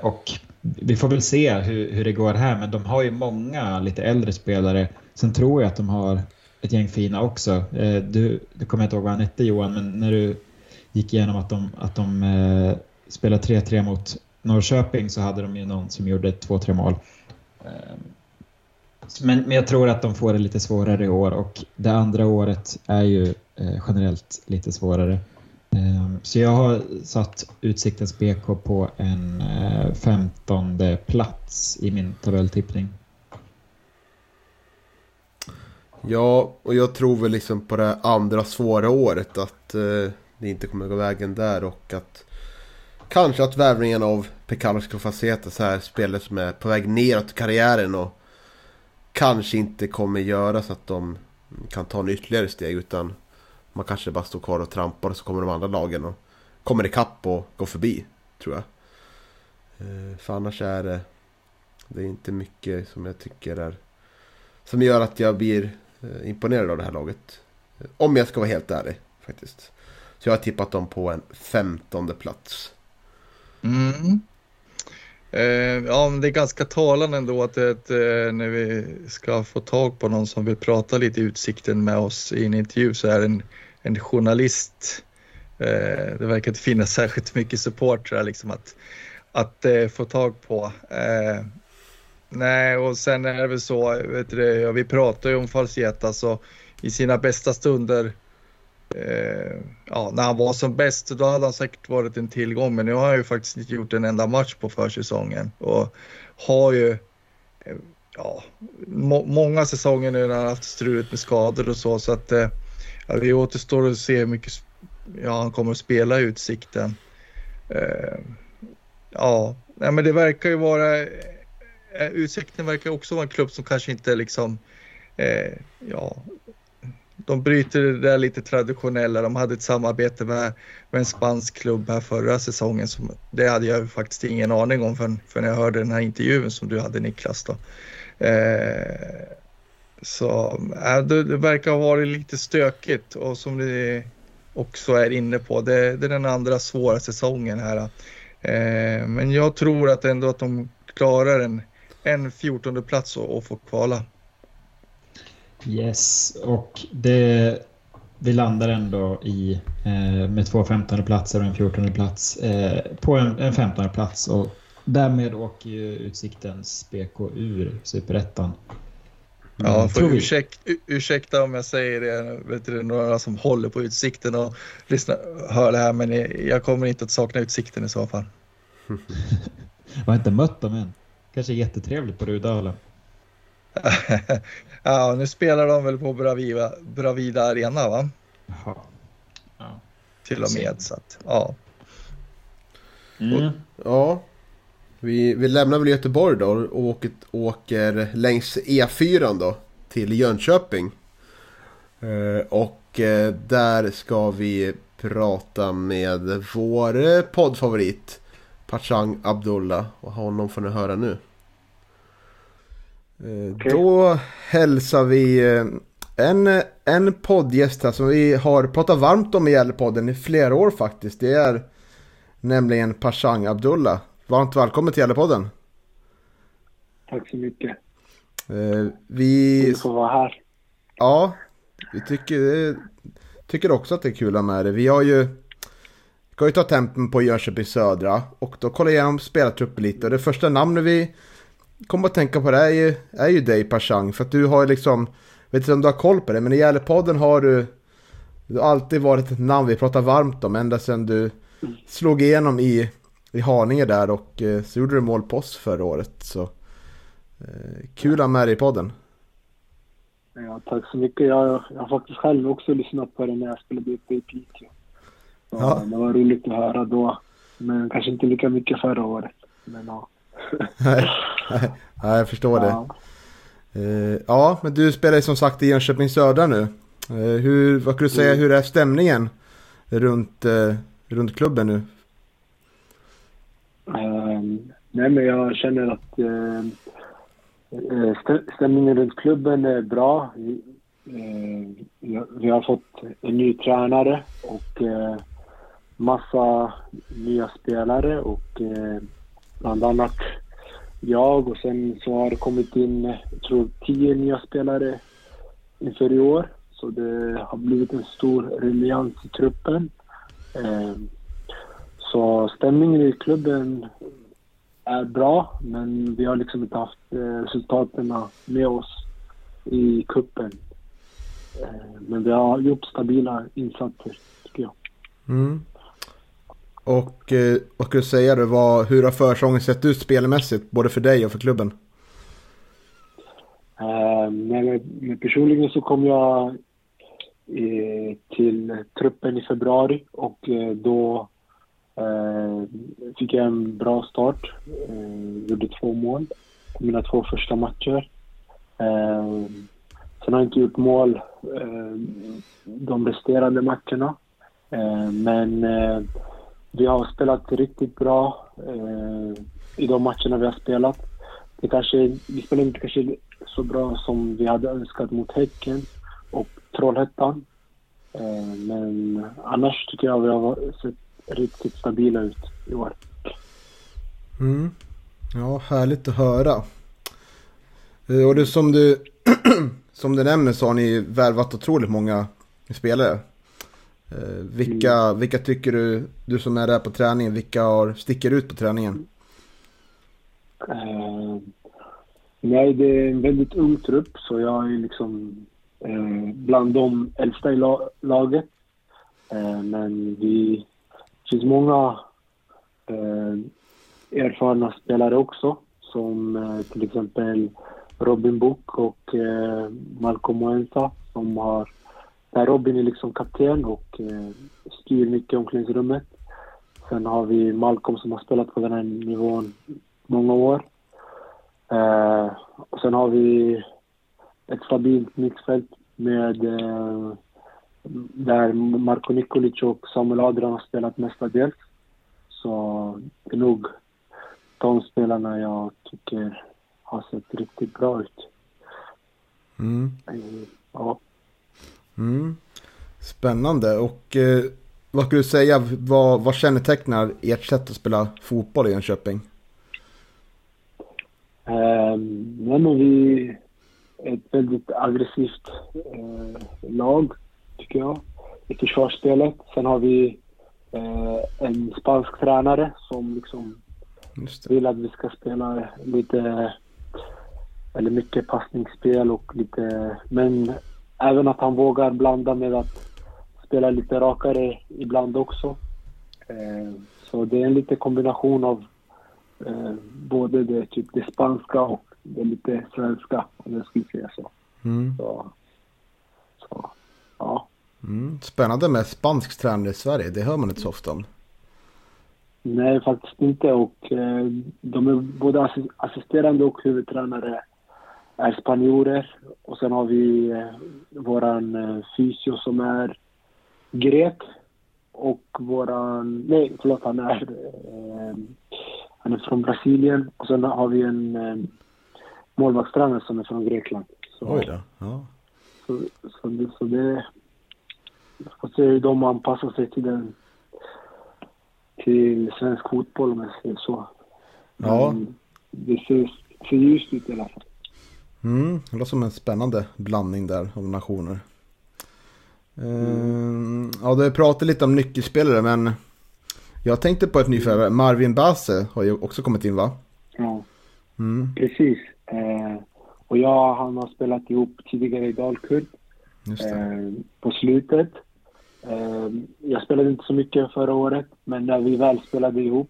Och vi får väl se hur, hur det går här, men de har ju många lite äldre spelare. Sen tror jag att de har ett gäng fina också. Eh, du, du kommer inte ihåg vad han hette Johan, men när du gick igenom att de, att de eh, spelade 3-3 mot Norrköping så hade de ju någon som gjorde två, tre mål. Eh, men, men jag tror att de får det lite svårare i år och det andra året är ju eh, generellt lite svårare. Eh, så jag har satt Utsiktens BK på en eh, femtonde plats i min tabelltippning. Ja, och jag tror väl liksom på det andra svåra året att eh, det inte kommer gå vägen där och att kanske att värvningen av Pekalovic och Facetas här spelare som är på väg neråt i karriären och kanske inte kommer göra så att de kan ta en ytterligare steg utan man kanske bara står kvar och trampar och så kommer de andra lagen och kommer ikapp och går förbi, tror jag. Eh, för annars är det, det är inte mycket som jag tycker är som gör att jag blir Eh, imponerad av det här laget. Eh, om jag ska vara helt ärlig faktiskt. Så jag har tippat dem på en femtonde plats. Mm. Eh, ja, men det är ganska talande ändå att det, eh, när vi ska få tag på någon som vill prata lite i Utsikten med oss i en intervju så är det en, en journalist. Eh, det verkar inte finnas särskilt mycket support liksom att, att eh, få tag på. Nej, och sen är det väl så, vet du, ja, vi pratar ju om Falsieta så alltså, i sina bästa stunder Eh, ja, när han var som bäst då hade han säkert varit en tillgång men nu har han ju faktiskt inte gjort en enda match på försäsongen och har ju eh, ja, må många säsonger nu när han haft struligt med skador och så så att eh, ja, vi återstår att se hur mycket ja, han kommer att spela i Utsikten. Eh, ja, nej, men det verkar ju vara eh, Utsikten verkar också vara en klubb som kanske inte liksom eh, ja, de bryter det där lite traditionella. De hade ett samarbete med, med en spansk klubb här förra säsongen. Som, det hade jag faktiskt ingen aning om förrän, förrän jag hörde den här intervjun som du hade Niklas. Då. Eh, så äh, det, det, verkar ha varit lite stökigt och som ni också är inne på, det, det är den andra svåra säsongen här. Eh, men jag tror att ändå att de klarar en, en 14 plats och, och får kvala. Yes, och det, vi landar ändå i eh, med två 15 platser och en 14 plats eh, på en, en 15 plats och därmed åker ju Utsiktens BK ur Superettan. Ja, för ursäkt, ursäkta om jag säger det, vet du, några som håller på Utsikten och lyssnar, hör det här, men jag kommer inte att sakna Utsikten i så fall. jag har inte mött dem än. Kanske jättetrevligt på Rudalen. ja, nu spelar de väl på Bravida, Bravida Arena va? Jaha. Ja. Till och med så att, ja. Mm. ja. Vi, vi lämnar väl Göteborg då och åker, åker längs E4 då till Jönköping. Eh, och eh, där ska vi prata med vår poddfavorit Pachang Abdullah och honom får ni höra nu. Eh, okay. Då hälsar vi eh, en, en poddgäst här som vi har pratat varmt om i Gällepodden i flera år faktiskt. Det är nämligen Pashang Abdullah. Varmt välkommen till Gällepodden. Tack så mycket. Eh, vi... Vi får vara här. Ja, vi tycker, tycker också att det är kul att ha med dig. Vi har ju ska ju ta tempen på Jönköping Södra och då kollar jag igenom spelartruppen lite och det första namnet vi kommer att tänka på det är ju, är ju dig Pashang. För att du har liksom, vet inte om du har koll på det, men i Gävlepodden har du, du har alltid varit ett namn vi pratar varmt om ända sedan du slog igenom i, i Haninge där och eh, så gjorde du mål på oss förra året. Så eh, kul att ha med dig i podden. Ja, tack så mycket. Jag, jag har faktiskt själv också lyssnat på det när jag spelade uppe i Piteå. Ja. Det var roligt att höra då. Men kanske inte lika mycket förra året. Men ja nej, nej, jag förstår det. Uh, ja, men du spelar ju som sagt i Jönköping Södra nu. Uh, hur, vad kan du säga, hur är stämningen runt, uh, runt klubben nu? nej, men jag känner att stämningen runt klubben är bra. Vi har fått en ny tränare och massa nya spelare och eh, bland annat jag och sen så har det kommit in, jag tror, tio nya spelare inför i år. Så det har blivit en stor ruljans i truppen. Eh, så stämningen i klubben är bra, men vi har liksom inte haft eh, resultaten med oss i kuppen. Eh, men vi har gjort stabila insatser, tycker jag. Mm. Och eh, vad skulle du säga då, vad, hur har försäsongen sett ut spelmässigt, både för dig och för klubben? Eh, men, men personligen så kom jag eh, till truppen i februari och eh, då eh, fick jag en bra start. Eh, gjorde två mål på mina två första matcher. Eh, sen har jag inte gjort mål eh, de resterande matcherna. Eh, men eh, vi har spelat riktigt bra eh, i de matcherna vi har spelat. Det kanske, vi spelade inte kanske så bra som vi hade önskat mot Häcken och Trollhättan. Eh, men annars tycker jag vi har sett riktigt stabila ut i år. Mm. Ja, härligt att höra. Eh, och det som du, som du nämner så har ni värvat otroligt många spelare. Eh, vilka, mm. vilka tycker du, du som är där på träningen, vilka har, sticker ut på träningen? Uh, nej, det är en väldigt ung trupp så jag är liksom uh, bland de äldsta i la laget. Uh, men vi, det finns många erfarna spelare också som till exempel Robin Book och Malcolm Moensa som har där Robin är liksom kapten och eh, styr mycket omklädningsrummet. Sen har vi Malcolm som har spelat på den här nivån många år. Eh, och sen har vi ett stabilt mittfält med eh, där Marko Nikolic och Samuel Adrian har spelat mestadels. Så det är nog de spelarna jag tycker har sett riktigt bra ut. Mm. Eh, ja. Mm. Spännande. Och eh, vad skulle du säga, vad, vad kännetecknar ert sätt att spela fotboll i Jönköping? Um, nej, men vi är ett väldigt aggressivt uh, lag, tycker jag, i försvarsspelet. Sen har vi uh, en spansk tränare som liksom vill att vi ska spela lite, eller mycket passningsspel och lite, men även att han vågar blanda med att spela lite rakare ibland också. Eh, så det är en liten kombination av eh, både det, typ det spanska och det lite svenska, om jag skulle säga så. Mm. så, så ja. Mm. Spännande med spansk tränare i Sverige, det hör man inte så ofta om. Nej, faktiskt inte. Och, eh, de är både assisterande och huvudtränare är spanjorer. Och sen har vi eh, våran eh, fysio som är grek. Och våran... Nej, förlåt. Han är, eh, han är från Brasilien. Och sen har vi en eh, målvaktstränare som är från Grekland. Så, Oj då. Ja. Så, så, det, så det... Jag får se hur de anpassar sig till den till svensk fotboll om jag säger så. Ja. Men det ser, ser ljust ut i alla fall. Mm, det låter som en spännande blandning där av nationer. Mm. ja, du pratat lite om nyckelspelare, men jag tänkte på ett nyförvärv. Marvin Basse har ju också kommit in va? Ja, mm. precis. Eh, och jag han har spelat ihop tidigare i Dalkurd. Eh, på slutet. Eh, jag spelade inte så mycket förra året, men när vi väl spelade ihop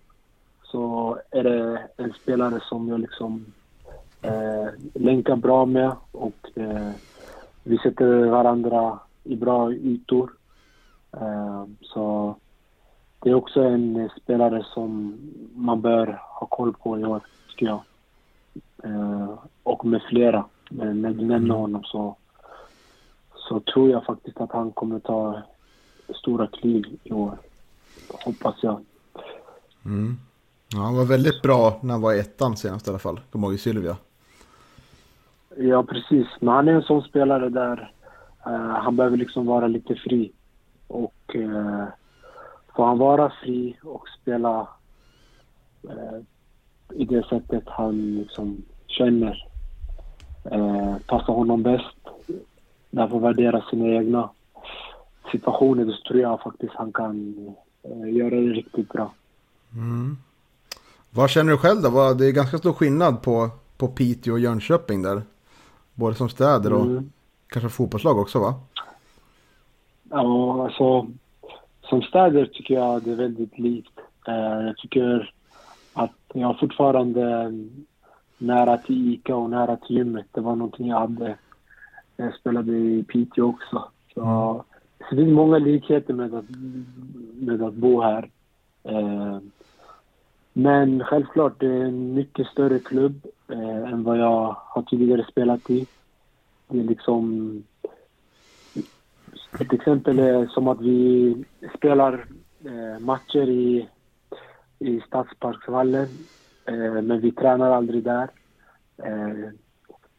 så är det en spelare som jag liksom eh, länkar bra med och eh, vi sätter varandra i bra ytor. Eh, så det är också en spelare som man bör ha koll på i år, tycker jag. Eh, och med flera. Men när du nämner honom så, så tror jag faktiskt att han kommer ta stora kliv i år. Hoppas jag. Mm. Ja, han var väldigt bra när han var i ettan senast i alla fall. Kommer ihåg Sylvia. Ja, precis. Men han är en sån spelare där uh, han behöver liksom vara lite fri. Och eh, uh, får han vara fri och spela uh, i det sättet han liksom känner uh, passar honom bäst. Där får värdera sina egna situationer, då tror jag faktiskt han kan uh, göra det riktigt bra. Mm. Vad känner du själv då? Det är ganska stor skillnad på, på Piteå och Jönköping där. Både som städer och Mm. kanske fotbollslag också va? Ja, alltså som städer tycker jag det är väldigt likt. Eh, jag tycker att jag fortfarande nära till Ica och nära till gymmet. Det var någonting jag hade jag spelade i Piteå också. Så, så det finns många likheter med att, med att bo här. Men självklart, det är en mycket större klubb eh, än vad jag har tidigare spelat i. Det är liksom ett exempel är som att vi spelar eh, matcher i, i Stadsparksvallen, eh, men vi tränar aldrig där. Eh,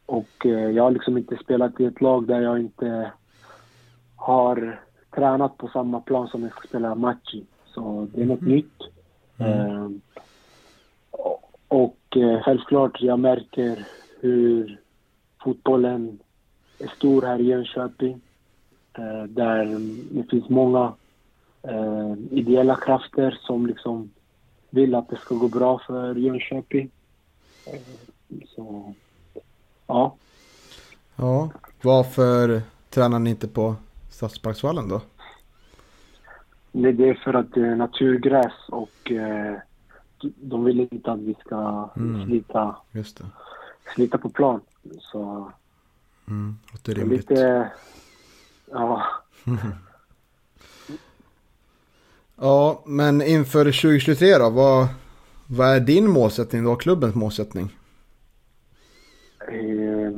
och eh, jag har liksom inte spelat i ett lag där jag inte har tränat på samma plan som jag ska spela match i. Så det är något nytt. Eh, och och eh, självklart, jag märker hur fotbollen är stor här i Jönköping. Eh, där det finns många eh, ideella krafter som liksom vill att det ska gå bra för Jönköping. Eh, så, ja. Ja. Varför tränar ni inte på Stadsparksvallen då? Nej, Det är för att det är naturgräs och eh, de vill inte att vi ska Mm. slita, slita på plan. Så Mm, låter är rimligt. lite... Ja, Ja, men inför 2023 då? Vad, vad är din målsättning då? Klubbens målsättning? Eh,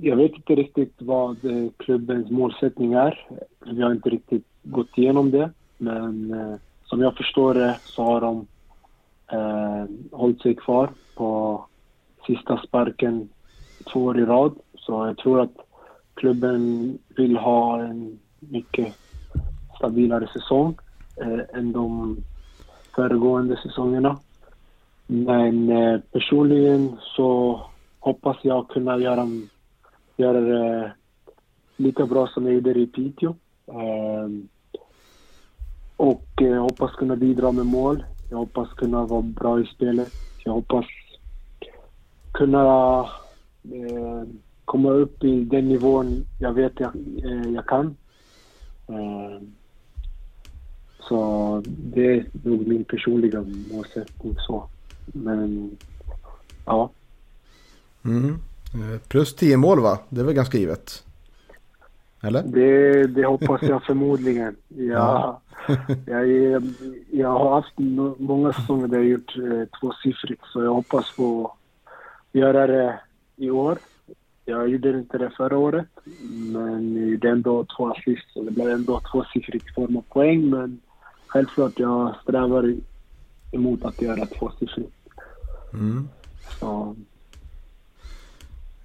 jag vet inte riktigt vad eh, klubbens målsättning är. Vi har inte riktigt gått igenom det. Men eh, som jag förstår det så har de eh, hållit sig kvar på sista sparken två år i rad. Så jag tror att klubben vill ha en mycket stabilare säsong eh, än de föregående säsongerna. Men eh, personligen så hoppas jag kunna göra, göra det eh, lika bra som jag gjorde i Piteå. Ehm, och jag hoppas kunna bidra med mål. Jag hoppas kunna vara bra i spelet. Jag hoppas kunna eh, komma upp i den nivån jag vet jag, eh, jag kan. Eh, så det är nog min personliga målsättning så. Men ja, Mm. Eh, Plus 10 mål va? Det är väl ganska givet? Eller? det, det hoppas jag förmodligen. Jag, jag, jag har haft många säsonger där jag gjort eh, tvåsiffrigt så jag hoppas få göra det i år. Jag gjorde inte det förra året, men jag gjorde ändå två assist så det blev ändå tvåsiffrigt i form av poäng. Men självklart, jag strävar emot att göra tvåsiffrigt. Mm. Så,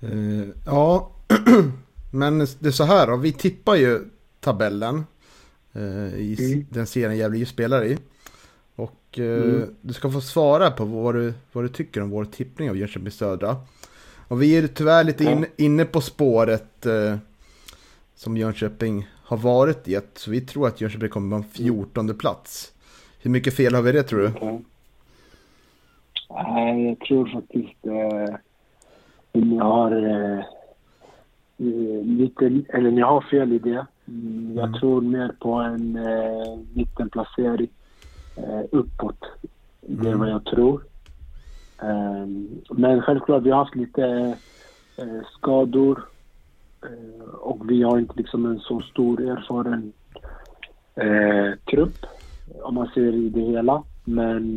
Eh, ja, men det är så här då. Vi tippar ju tabellen eh, i Mm. den serien Gävle spelar i. Och eh, Mm. du ska få svara på vad du, vad du tycker om vår tippning av Jönköping Södra. Och vi är tyvärr lite in, inne på spåret som Jönköping har varit i. Så vi tror att Jönköping kommer på en 14 plats. Hur mycket fel har vi det tror du? jag tror faktiskt ni har eh, lite, eller ni har fel i det. Mm, Jag Mm. tror mer på en eh, mittenplacering eh, uppåt. Det är Mm. vad jag tror. Eh, men självklart, vi har haft lite eh, skador eh, och vi har inte liksom en så stor erfaren eh, trupp om man ser i det hela. Men,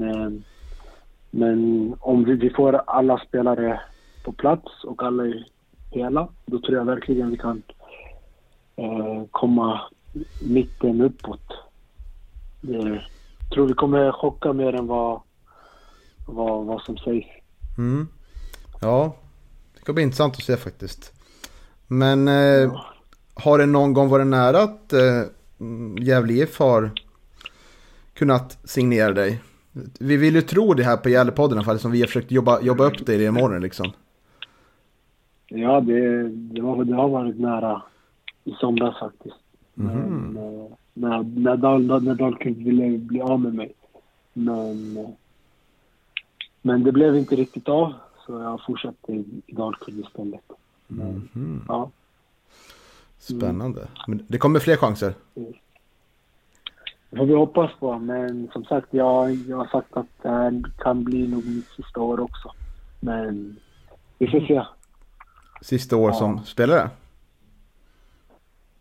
men om vi, vi får alla spelare på plats och alla är hela, då tror jag verkligen vi kan eh, komma mitten uppåt. Jag tror vi kommer chocka mer än vad, vad, vad som sägs. Mm. Ja, det ska bli intressant att se faktiskt. Men eh, har det någon gång varit nära att eh, Gävle IF har kunnat signera dig? Vi vill ju tro det här på Gävlepodden i alla fall, som vi har försökt jobba, jobba upp det i morgon liksom. Ja, det, det, var, det har varit nära i somras faktiskt. Mhm. Men, eh, när, när, Dal, när Dalkurd ville bli av med mig. Men eh, Men det blev inte riktigt av, så jag fortsatte i Dalkurd istället. Mhm. Ja, Spännande. Men det kommer fler chanser. det får vi hoppas på. Men som sagt, jag, jag har sagt att det här kan bli nog mitt sista år också. Men vi får se. Sista år Ja. som spelare.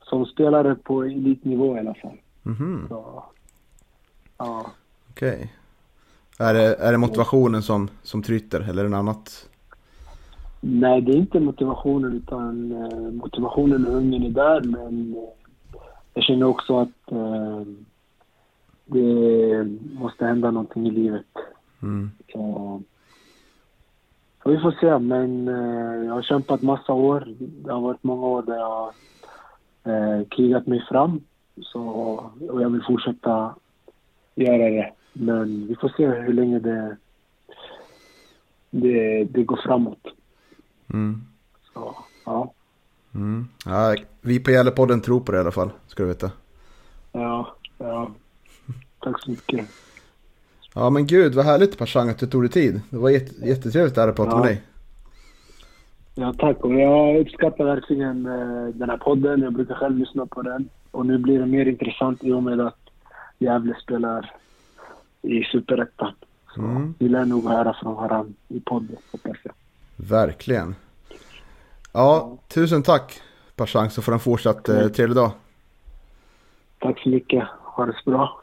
Som spelare på elitnivå i alla fall. Mhm. Så, ja. Okej. Är, det, är det motivationen som, som tryter eller är det något annat? Nej, det är inte motivationen utan eh, motivationen och hungern är där men eh, jag känner också att eh, det måste hända någonting i livet. Mm. Så vi får se men eh, jag har kämpat massa år. Det har varit många år där jag har eh, krigat mig fram så, och jag vill fortsätta göra det. Men vi får se hur länge det, det, det går framåt. Mm. Så, ja. Mm. Ja, vi på Gällepodden tror på det i alla fall, ska du veta. Ja, ja. Tack så mycket. Ja men gud vad härligt Pashang att du tog dig tid. Det var jätte, jättetrevligt att prata Ja. med dig. Ja, tack. Och jag uppskattar verkligen eh, den här podden. Jag brukar själv lyssna på den. Och nu blir det mer intressant i och med att Gävle spelar i Superettan. Så Mm. vi lär nog höra från varandra i podden, hoppas jag. Verkligen. Ja, tusen tack Pashang så får du en fortsatt eh, trevlig dag. Tack så mycket. Ha det så bra.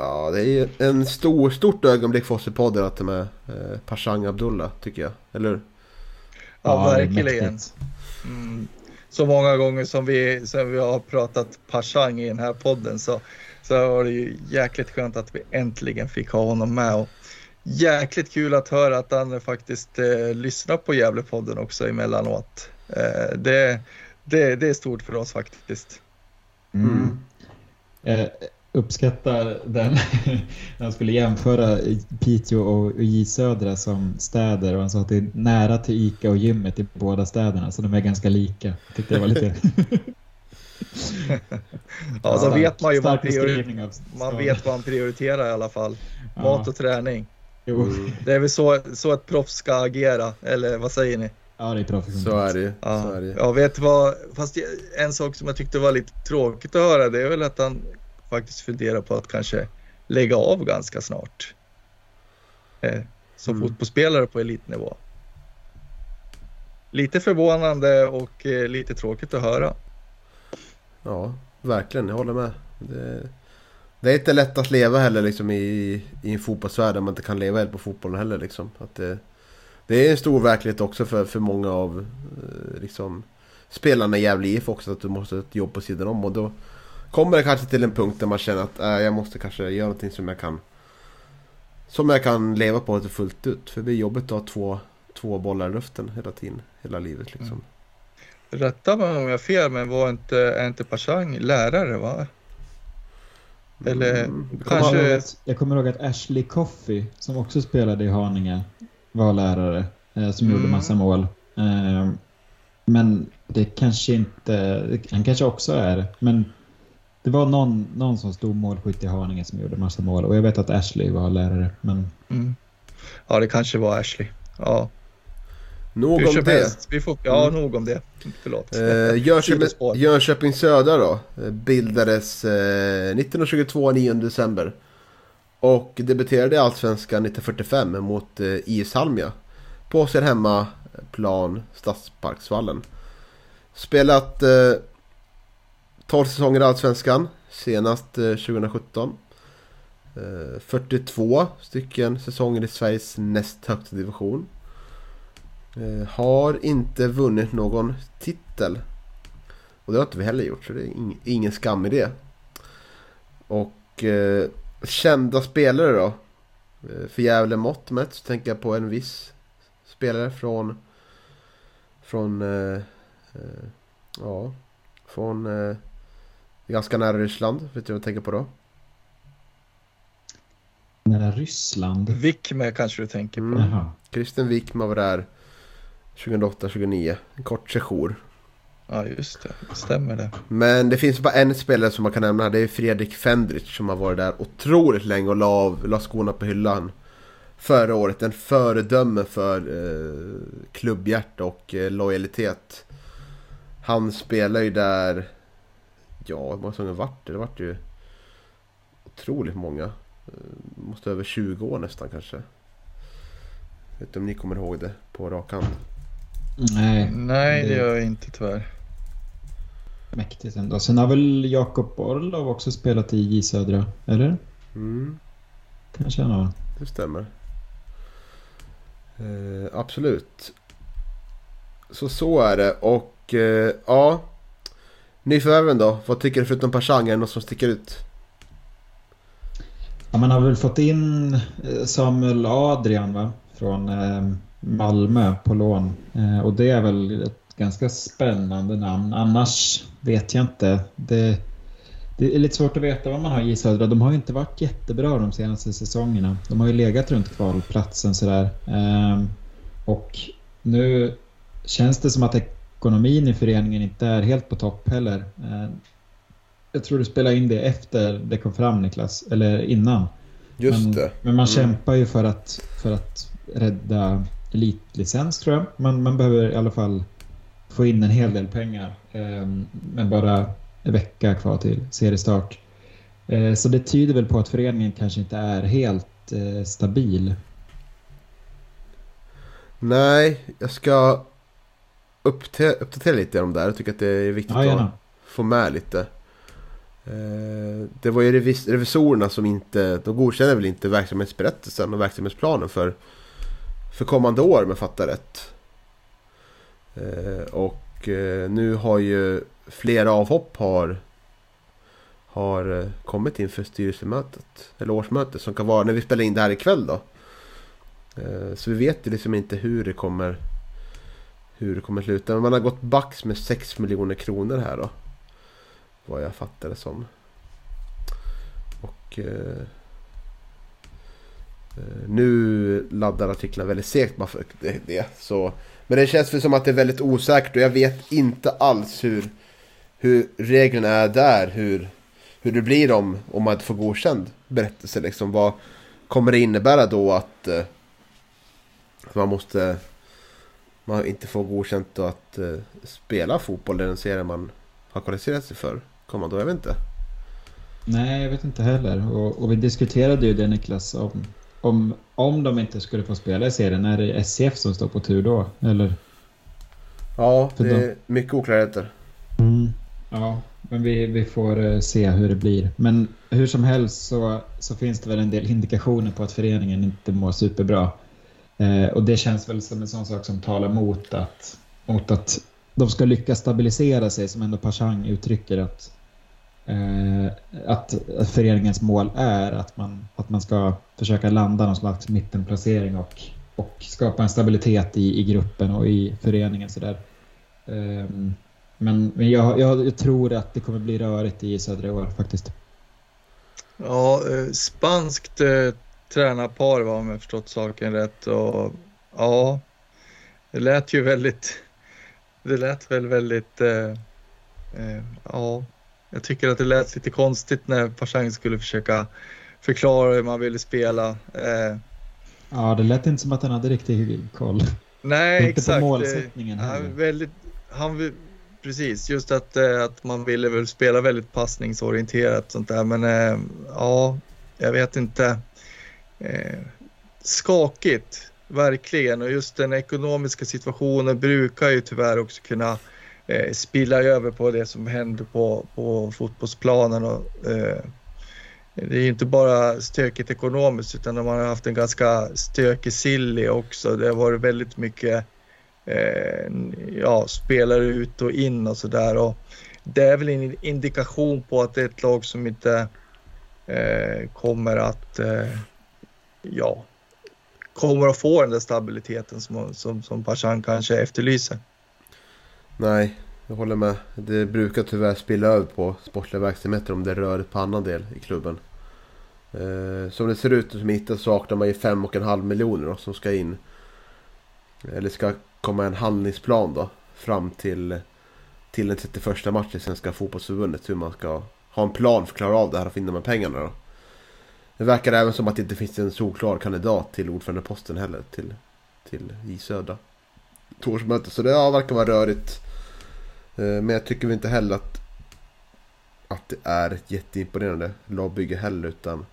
Ja, det är ju en stor, stort ögonblick för oss i podden att det med eh, Pashang Abdullah tycker jag. Eller hur? Ja, är verkligen. Mm. Så många gånger som vi, som vi har pratat Pashang i den här podden så, så var det ju jäkligt skönt att vi äntligen fick ha honom med. Och jäkligt kul att höra att han faktiskt eh, lyssnar på Gävlepodden också emellanåt. Eh, det, det, det är stort för oss faktiskt. Mm. Jag uppskattar den när han skulle jämföra Piteå och J Södra som städer och han sa att det är nära till Ica och gymmet i båda städerna så de är ganska lika. Jag tyckte det var lite Ja, så vet man ju vad man, priori- man vet vad han prioriterar i alla fall. Ja. Mat och träning. Jo. Det är väl så, så ett proffs ska agera, eller vad säger ni? Ja, det är professionellt. Så är det. Ja, Så är det. ju. jag vet vad, fast en sak som jag tyckte var lite tråkigt att höra det är väl att han faktiskt funderar på att kanske lägga av ganska snart. Eh, som Mm. fotbollsspelare på elitnivå. Lite förvånande och eh, lite tråkigt att höra. Ja, verkligen. Jag håller med. Det, det är inte lätt att leva heller liksom i, i en fotbollsvärld där man inte kan leva helt på fotbollen heller. Liksom. Att det, det är en stor verklighet också för, för många av eh, liksom, spelarna i Gävle IF också. Att du måste ha ett jobb på sidan om. Och då kommer det kanske till en punkt där man känner att äh, jag måste kanske göra någonting som jag kan som jag kan leva på lite fullt ut. För det blir jobbigt att ha två, två bollar i luften hela tiden. Hela livet liksom. Rätta mig om jag har fel, men var inte, är inte Pashang lärare va? Eller Mm. Jag kommer, kanske... att, jag kommer ihåg att Ashley Coffey, som också spelade i Haninge, var lärare eh, som gjorde Mm. massa mål. Eh, men det kanske inte, han kanske också är men det var någon, någon som stod målskytt i Haninge som gjorde massa mål och jag vet att Ashley var lärare. Men Mm. Ja, det kanske var Ashley. Ja, Nog om det. Vi får, ja, Mm. nog om det. Förlåt. Eh, Jönköping. Jönköping Södra då eh, bildades eh, 1922, 9 december. Och debuterade i Allsvenskan 1945 mot eh, IS Halmia. På sin hemmaplan Stadsparksvallen. Spelat eh, 12 säsonger i Allsvenskan. Senast eh, 2017. 42 eh, stycken säsonger i Sveriges näst högsta division. Eh, har inte vunnit någon titel. Och det har inte vi heller gjort så det är ingen skam i det. Och eh, kända spelare då. För Gävle mått mätt så tänker jag på en viss spelare från från eh, ja från eh, ganska nära Ryssland. Vet du vad jag tänker på då? nära Ryssland. Wickme kanske du tänker på. Mm. Jaha. Kristen Wickman var där 2008-2009. En kort sejour. Ja, just det. Stämmer det. Men det finns bara en spelare som man kan nämna här. Det är Fredrik Fendrich som har varit där otroligt länge och la, av, la skorna på hyllan. Förra året. En föredöme för eh, klubbhjärta och eh, lojalitet. Han spelar ju där... Ja, hur många säsonger vart det? Det vart ju otroligt många. Eh, Måste över 20 år nästan kanske. Vet inte om ni kommer ihåg det på rak hand. Nej, Nej, det Det- gör jag inte tyvärr. mäktigt ändå. Sen har väl Jakob Orlov också spelat i J Södra, eller? Mm. Kanske han har. Det stämmer. Eh, absolut. Så så är det och eh, ja. Nyförvärven då? Vad tycker du förutom Pashang? Är det något som sticker ut? Ja, man har väl fått in eh, Samuel Adrian va? från eh, Malmö på lån. Eh, och det är väl ett ganska spännande namn. Annars vet jag inte. Det, det är lite svårt att veta vad man har i Södra. De har ju inte varit jättebra de senaste säsongerna. De har ju legat runt kvalplatsen sådär. Eh, och nu känns det som att det ekonomin i föreningen inte är helt på topp heller. Eh, jag tror du spelade in det efter det kom fram Niklas, eller innan. Just men, det. Men man Mm. kämpar ju för att, för att rädda elitlicens tror jag. Man, man behöver i alla fall få in en hel del pengar. Eh, med bara en vecka kvar till seriestart. Eh, så det tyder väl på att föreningen kanske inte är helt eh, stabil. Nej, jag ska uppdatera lite om det här. Jag tycker att det är viktigt Ja, att få med lite. Eh, Det var ju revis- revisorerna som inte, de godkände väl inte verksamhetsberättelsen och verksamhetsplanen för, för kommande år om jag fattar rätt. Eh, Och eh, nu har ju flera avhopp har, har kommit inför styrelsemötet, eller årsmötet som kan vara när vi spelar in det här ikväll då. Så vi vet ju liksom inte hur det kommer hur det kommer sluta. Men man har gått backs med 6 miljoner kronor här då. Vad jag fattar det som. Och eh, eh, nu laddar artiklarna väldigt segt bara för det, det. Så, men det känns väl som att det är väldigt osäkert och jag vet inte alls hur, hur reglerna är där. Hur, hur det blir om, om man inte får godkänd berättelse. Liksom. Vad kommer det innebära då att eh, att man måste man inte får godkänt då att eh, spela fotboll i den serie man har kvalificerat sig för? Kommer man då? Jag vet inte. Nej, jag vet inte heller. Och, och vi diskuterade ju det Niklas, om, om, om de inte skulle få spela i serien, är det SCF som står på tur då? Eller? Ja, det är mycket oklarheter. Ja, men vi, vi får eh, se hur det blir. Men hur som helst så, så finns det väl en del indikationer på att föreningen inte mår superbra. Eh, och det känns väl som en sån sak som talar mot att, mot att de ska lyckas stabilisera sig, som ändå Pashang uttrycker att, eh, att, att föreningens mål är att man, att man ska försöka landa någon slags mittenplacering och, och skapa en stabilitet i, i gruppen och i föreningen. Sådär. eh, men men jag, jag, jag tror att det kommer bli rörigt i södra år faktiskt. Ja, eh, spanskt eh, tränarpar var om jag förstått saken rätt. Och, ja, det lät ju väldigt... Det lät väl väldigt... Eh, eh, ja, jag tycker att det lät lite konstigt när Pashang skulle försöka förklara hur man ville spela. Eh, Ja, det lät inte som att han hade riktig koll. nej, Inte exakt. på eh, målsättningen han, heller. väldigt, han, precis, just att, eh, att man ville väl spela väldigt passningsorienterat sånt där. Men eh, ja, jag vet inte. Eh, skakigt, verkligen. Och just den ekonomiska situationen brukar ju tyvärr också kunna eh, spilla över på det som händer på, på fotbollsplanen. Och, eh, det är ju inte bara stökigt ekonomiskt utan de har haft en ganska stökig silly också. Det har varit väldigt mycket eh, ja, spelare ut och in och sådär. Det är väl en indikation på att det är ett lag som inte eh, kommer att eh, ja, kommer att få den där stabiliteten som, som, som Pashan kanske efterlyser. Nej, jag håller med. Det brukar tyvärr spilla över på sportliga verksamheter om det rör på annan del i klubben. Eh, som det ser ut som hittills saknar man ju fem och en halv miljoner då, som ska in. Eller ska komma en handlingsplan då fram till till den 31 matchen i Svenska fotbollsförbundet. Hur man ska ha en plan för att klara av det här och finna de här pengarna då. Det verkar även som att det inte finns en solklar kandidat till ordförandeposten heller till, till J Södra. torsmötet. Så det ja, verkar vara rörigt. Eh, men jag tycker inte heller att, att det är ett jätteimponerande lagbygge heller. Utan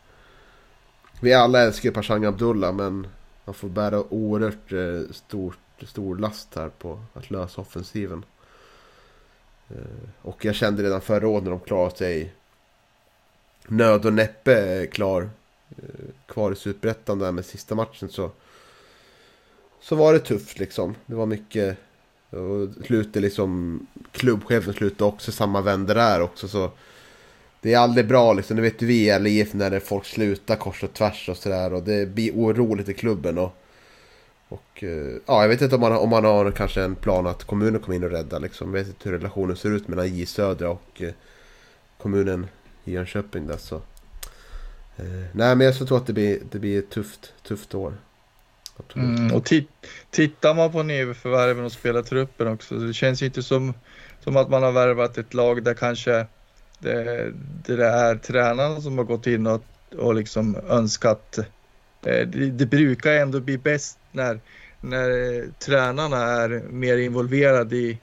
vi alla älskar Pashang Abdullah men man får bära oerhört eh, stort, stor last här på att lösa offensiven. Eh, och jag kände redan förra året när de klarade sig nöd och näppe eh, klar Eh, kvar i Superettan där med sista matchen så så var det tufft liksom. Det var mycket och slutet liksom klubbchefen slutade också samma vänder där också så det är aldrig bra liksom. Det vet ju vi i LIF när folk slutar kors och tvärs och sådär och det blir oroligt i klubben och och eh, ja, jag vet inte om man, om man har kanske en plan att kommunen kommer in och räddar liksom. Jag vet inte hur relationen ser ut mellan J Södra och eh, kommunen i Jönköping där så. Eh, nej men jag tror att det blir, det blir ett tufft, tufft år. Mm, och tittar man på nyförvärven och spelartruppen också, det känns ju inte som, som att man har värvat ett lag där kanske det, det är tränarna som har gått in och, och liksom önskat. Eh, det, det brukar ändå bli bäst när, när eh, tränarna är mer involverade i,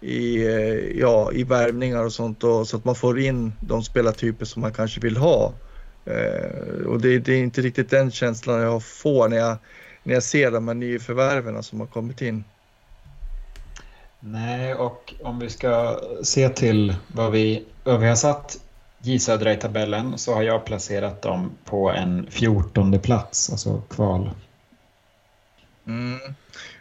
i, eh, ja, i värvningar och sånt och, så att man får in de spelartyper som man kanske vill ha. Eh, och det, det är inte riktigt den känslan jag får när jag när jag ser de här nyförvärven som har kommit in. Nej, och om vi ska se till vad vi, vad vi har satt J Södra i tabellen så har jag placerat dem på en fjortonde plats, alltså kval. Mm.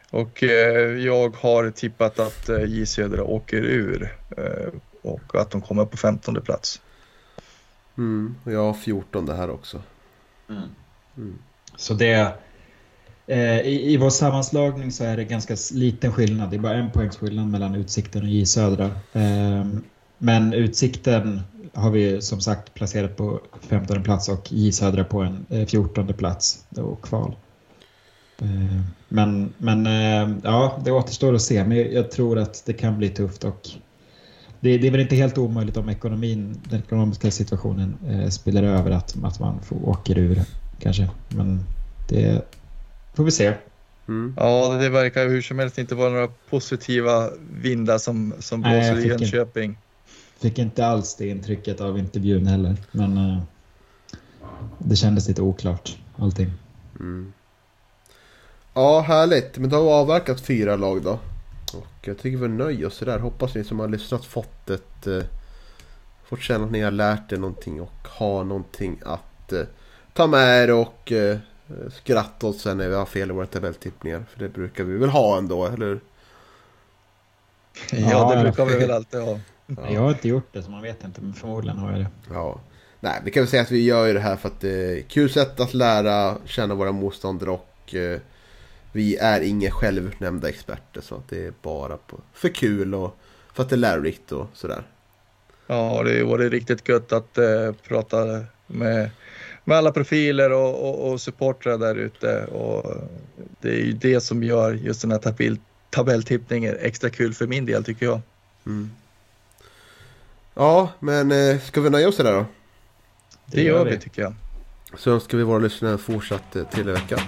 Och eh, jag har tippat att eh, J Södra åker ur eh, och att de kommer på femtonde plats. Mm, och jag har 14 det här också. Mm. Mm. Så det eh, i, I vår sammanslagning så är det ganska liten skillnad. Det är bara en poängs skillnad mellan Utsikten och J Södra. Eh, men Utsikten har vi som sagt placerat på 15 plats och J Södra på en eh, 14 plats och kval. Eh, men men eh, ja, det återstår att se. Men jag, jag tror att det kan bli tufft och det, det, är väl inte helt omöjligt om ekonomin, den ekonomiska situationen eh, spelar över att, att man får, åker ur kanske. Men det får vi se. Mm. Ja, det verkar hur som helst inte vara några positiva vindar som, som Nej, blåser i fick inte- Jönköping. Fick inte alls det intrycket av intervjun heller. Men eh, det kändes lite oklart allting. Mm. Ja, härligt. Men då har vi avverkat fyra lag då. Och jag tycker vi nöjer oss där. Hoppas ni som har lyssnat fått ett... Eh, fått känna att ni har lärt er någonting och har någonting att eh, ta med er och eh, skratta åt sen när vi har fel i våra tabelltippningar. För det brukar vi väl ha ändå, eller hur? Ja, Ja, det ja. brukar vi väl alltid ha. Jag har inte gjort det så man vet inte, men förmodligen har jag det. Ja. Nej, vi kan väl säga att vi gör ju det här för att det är kul sätt att lära känna våra motståndare och eh, vi är inga självutnämnda experter så att det är bara på, för kul och för att det är lärorikt och sådär. Ja, det var det riktigt gött att eh, prata med, med alla profiler och, och, och supportrar där ute. Och det är ju det som gör just den här tabell, tabelltippningen extra kul för min del tycker jag. Mm. Ja, men eh, ska vi nöja oss där då? Det, gör vi tycker jag. Så önskar vi våra lyssnare en fortsatt eh, trevlig vecka.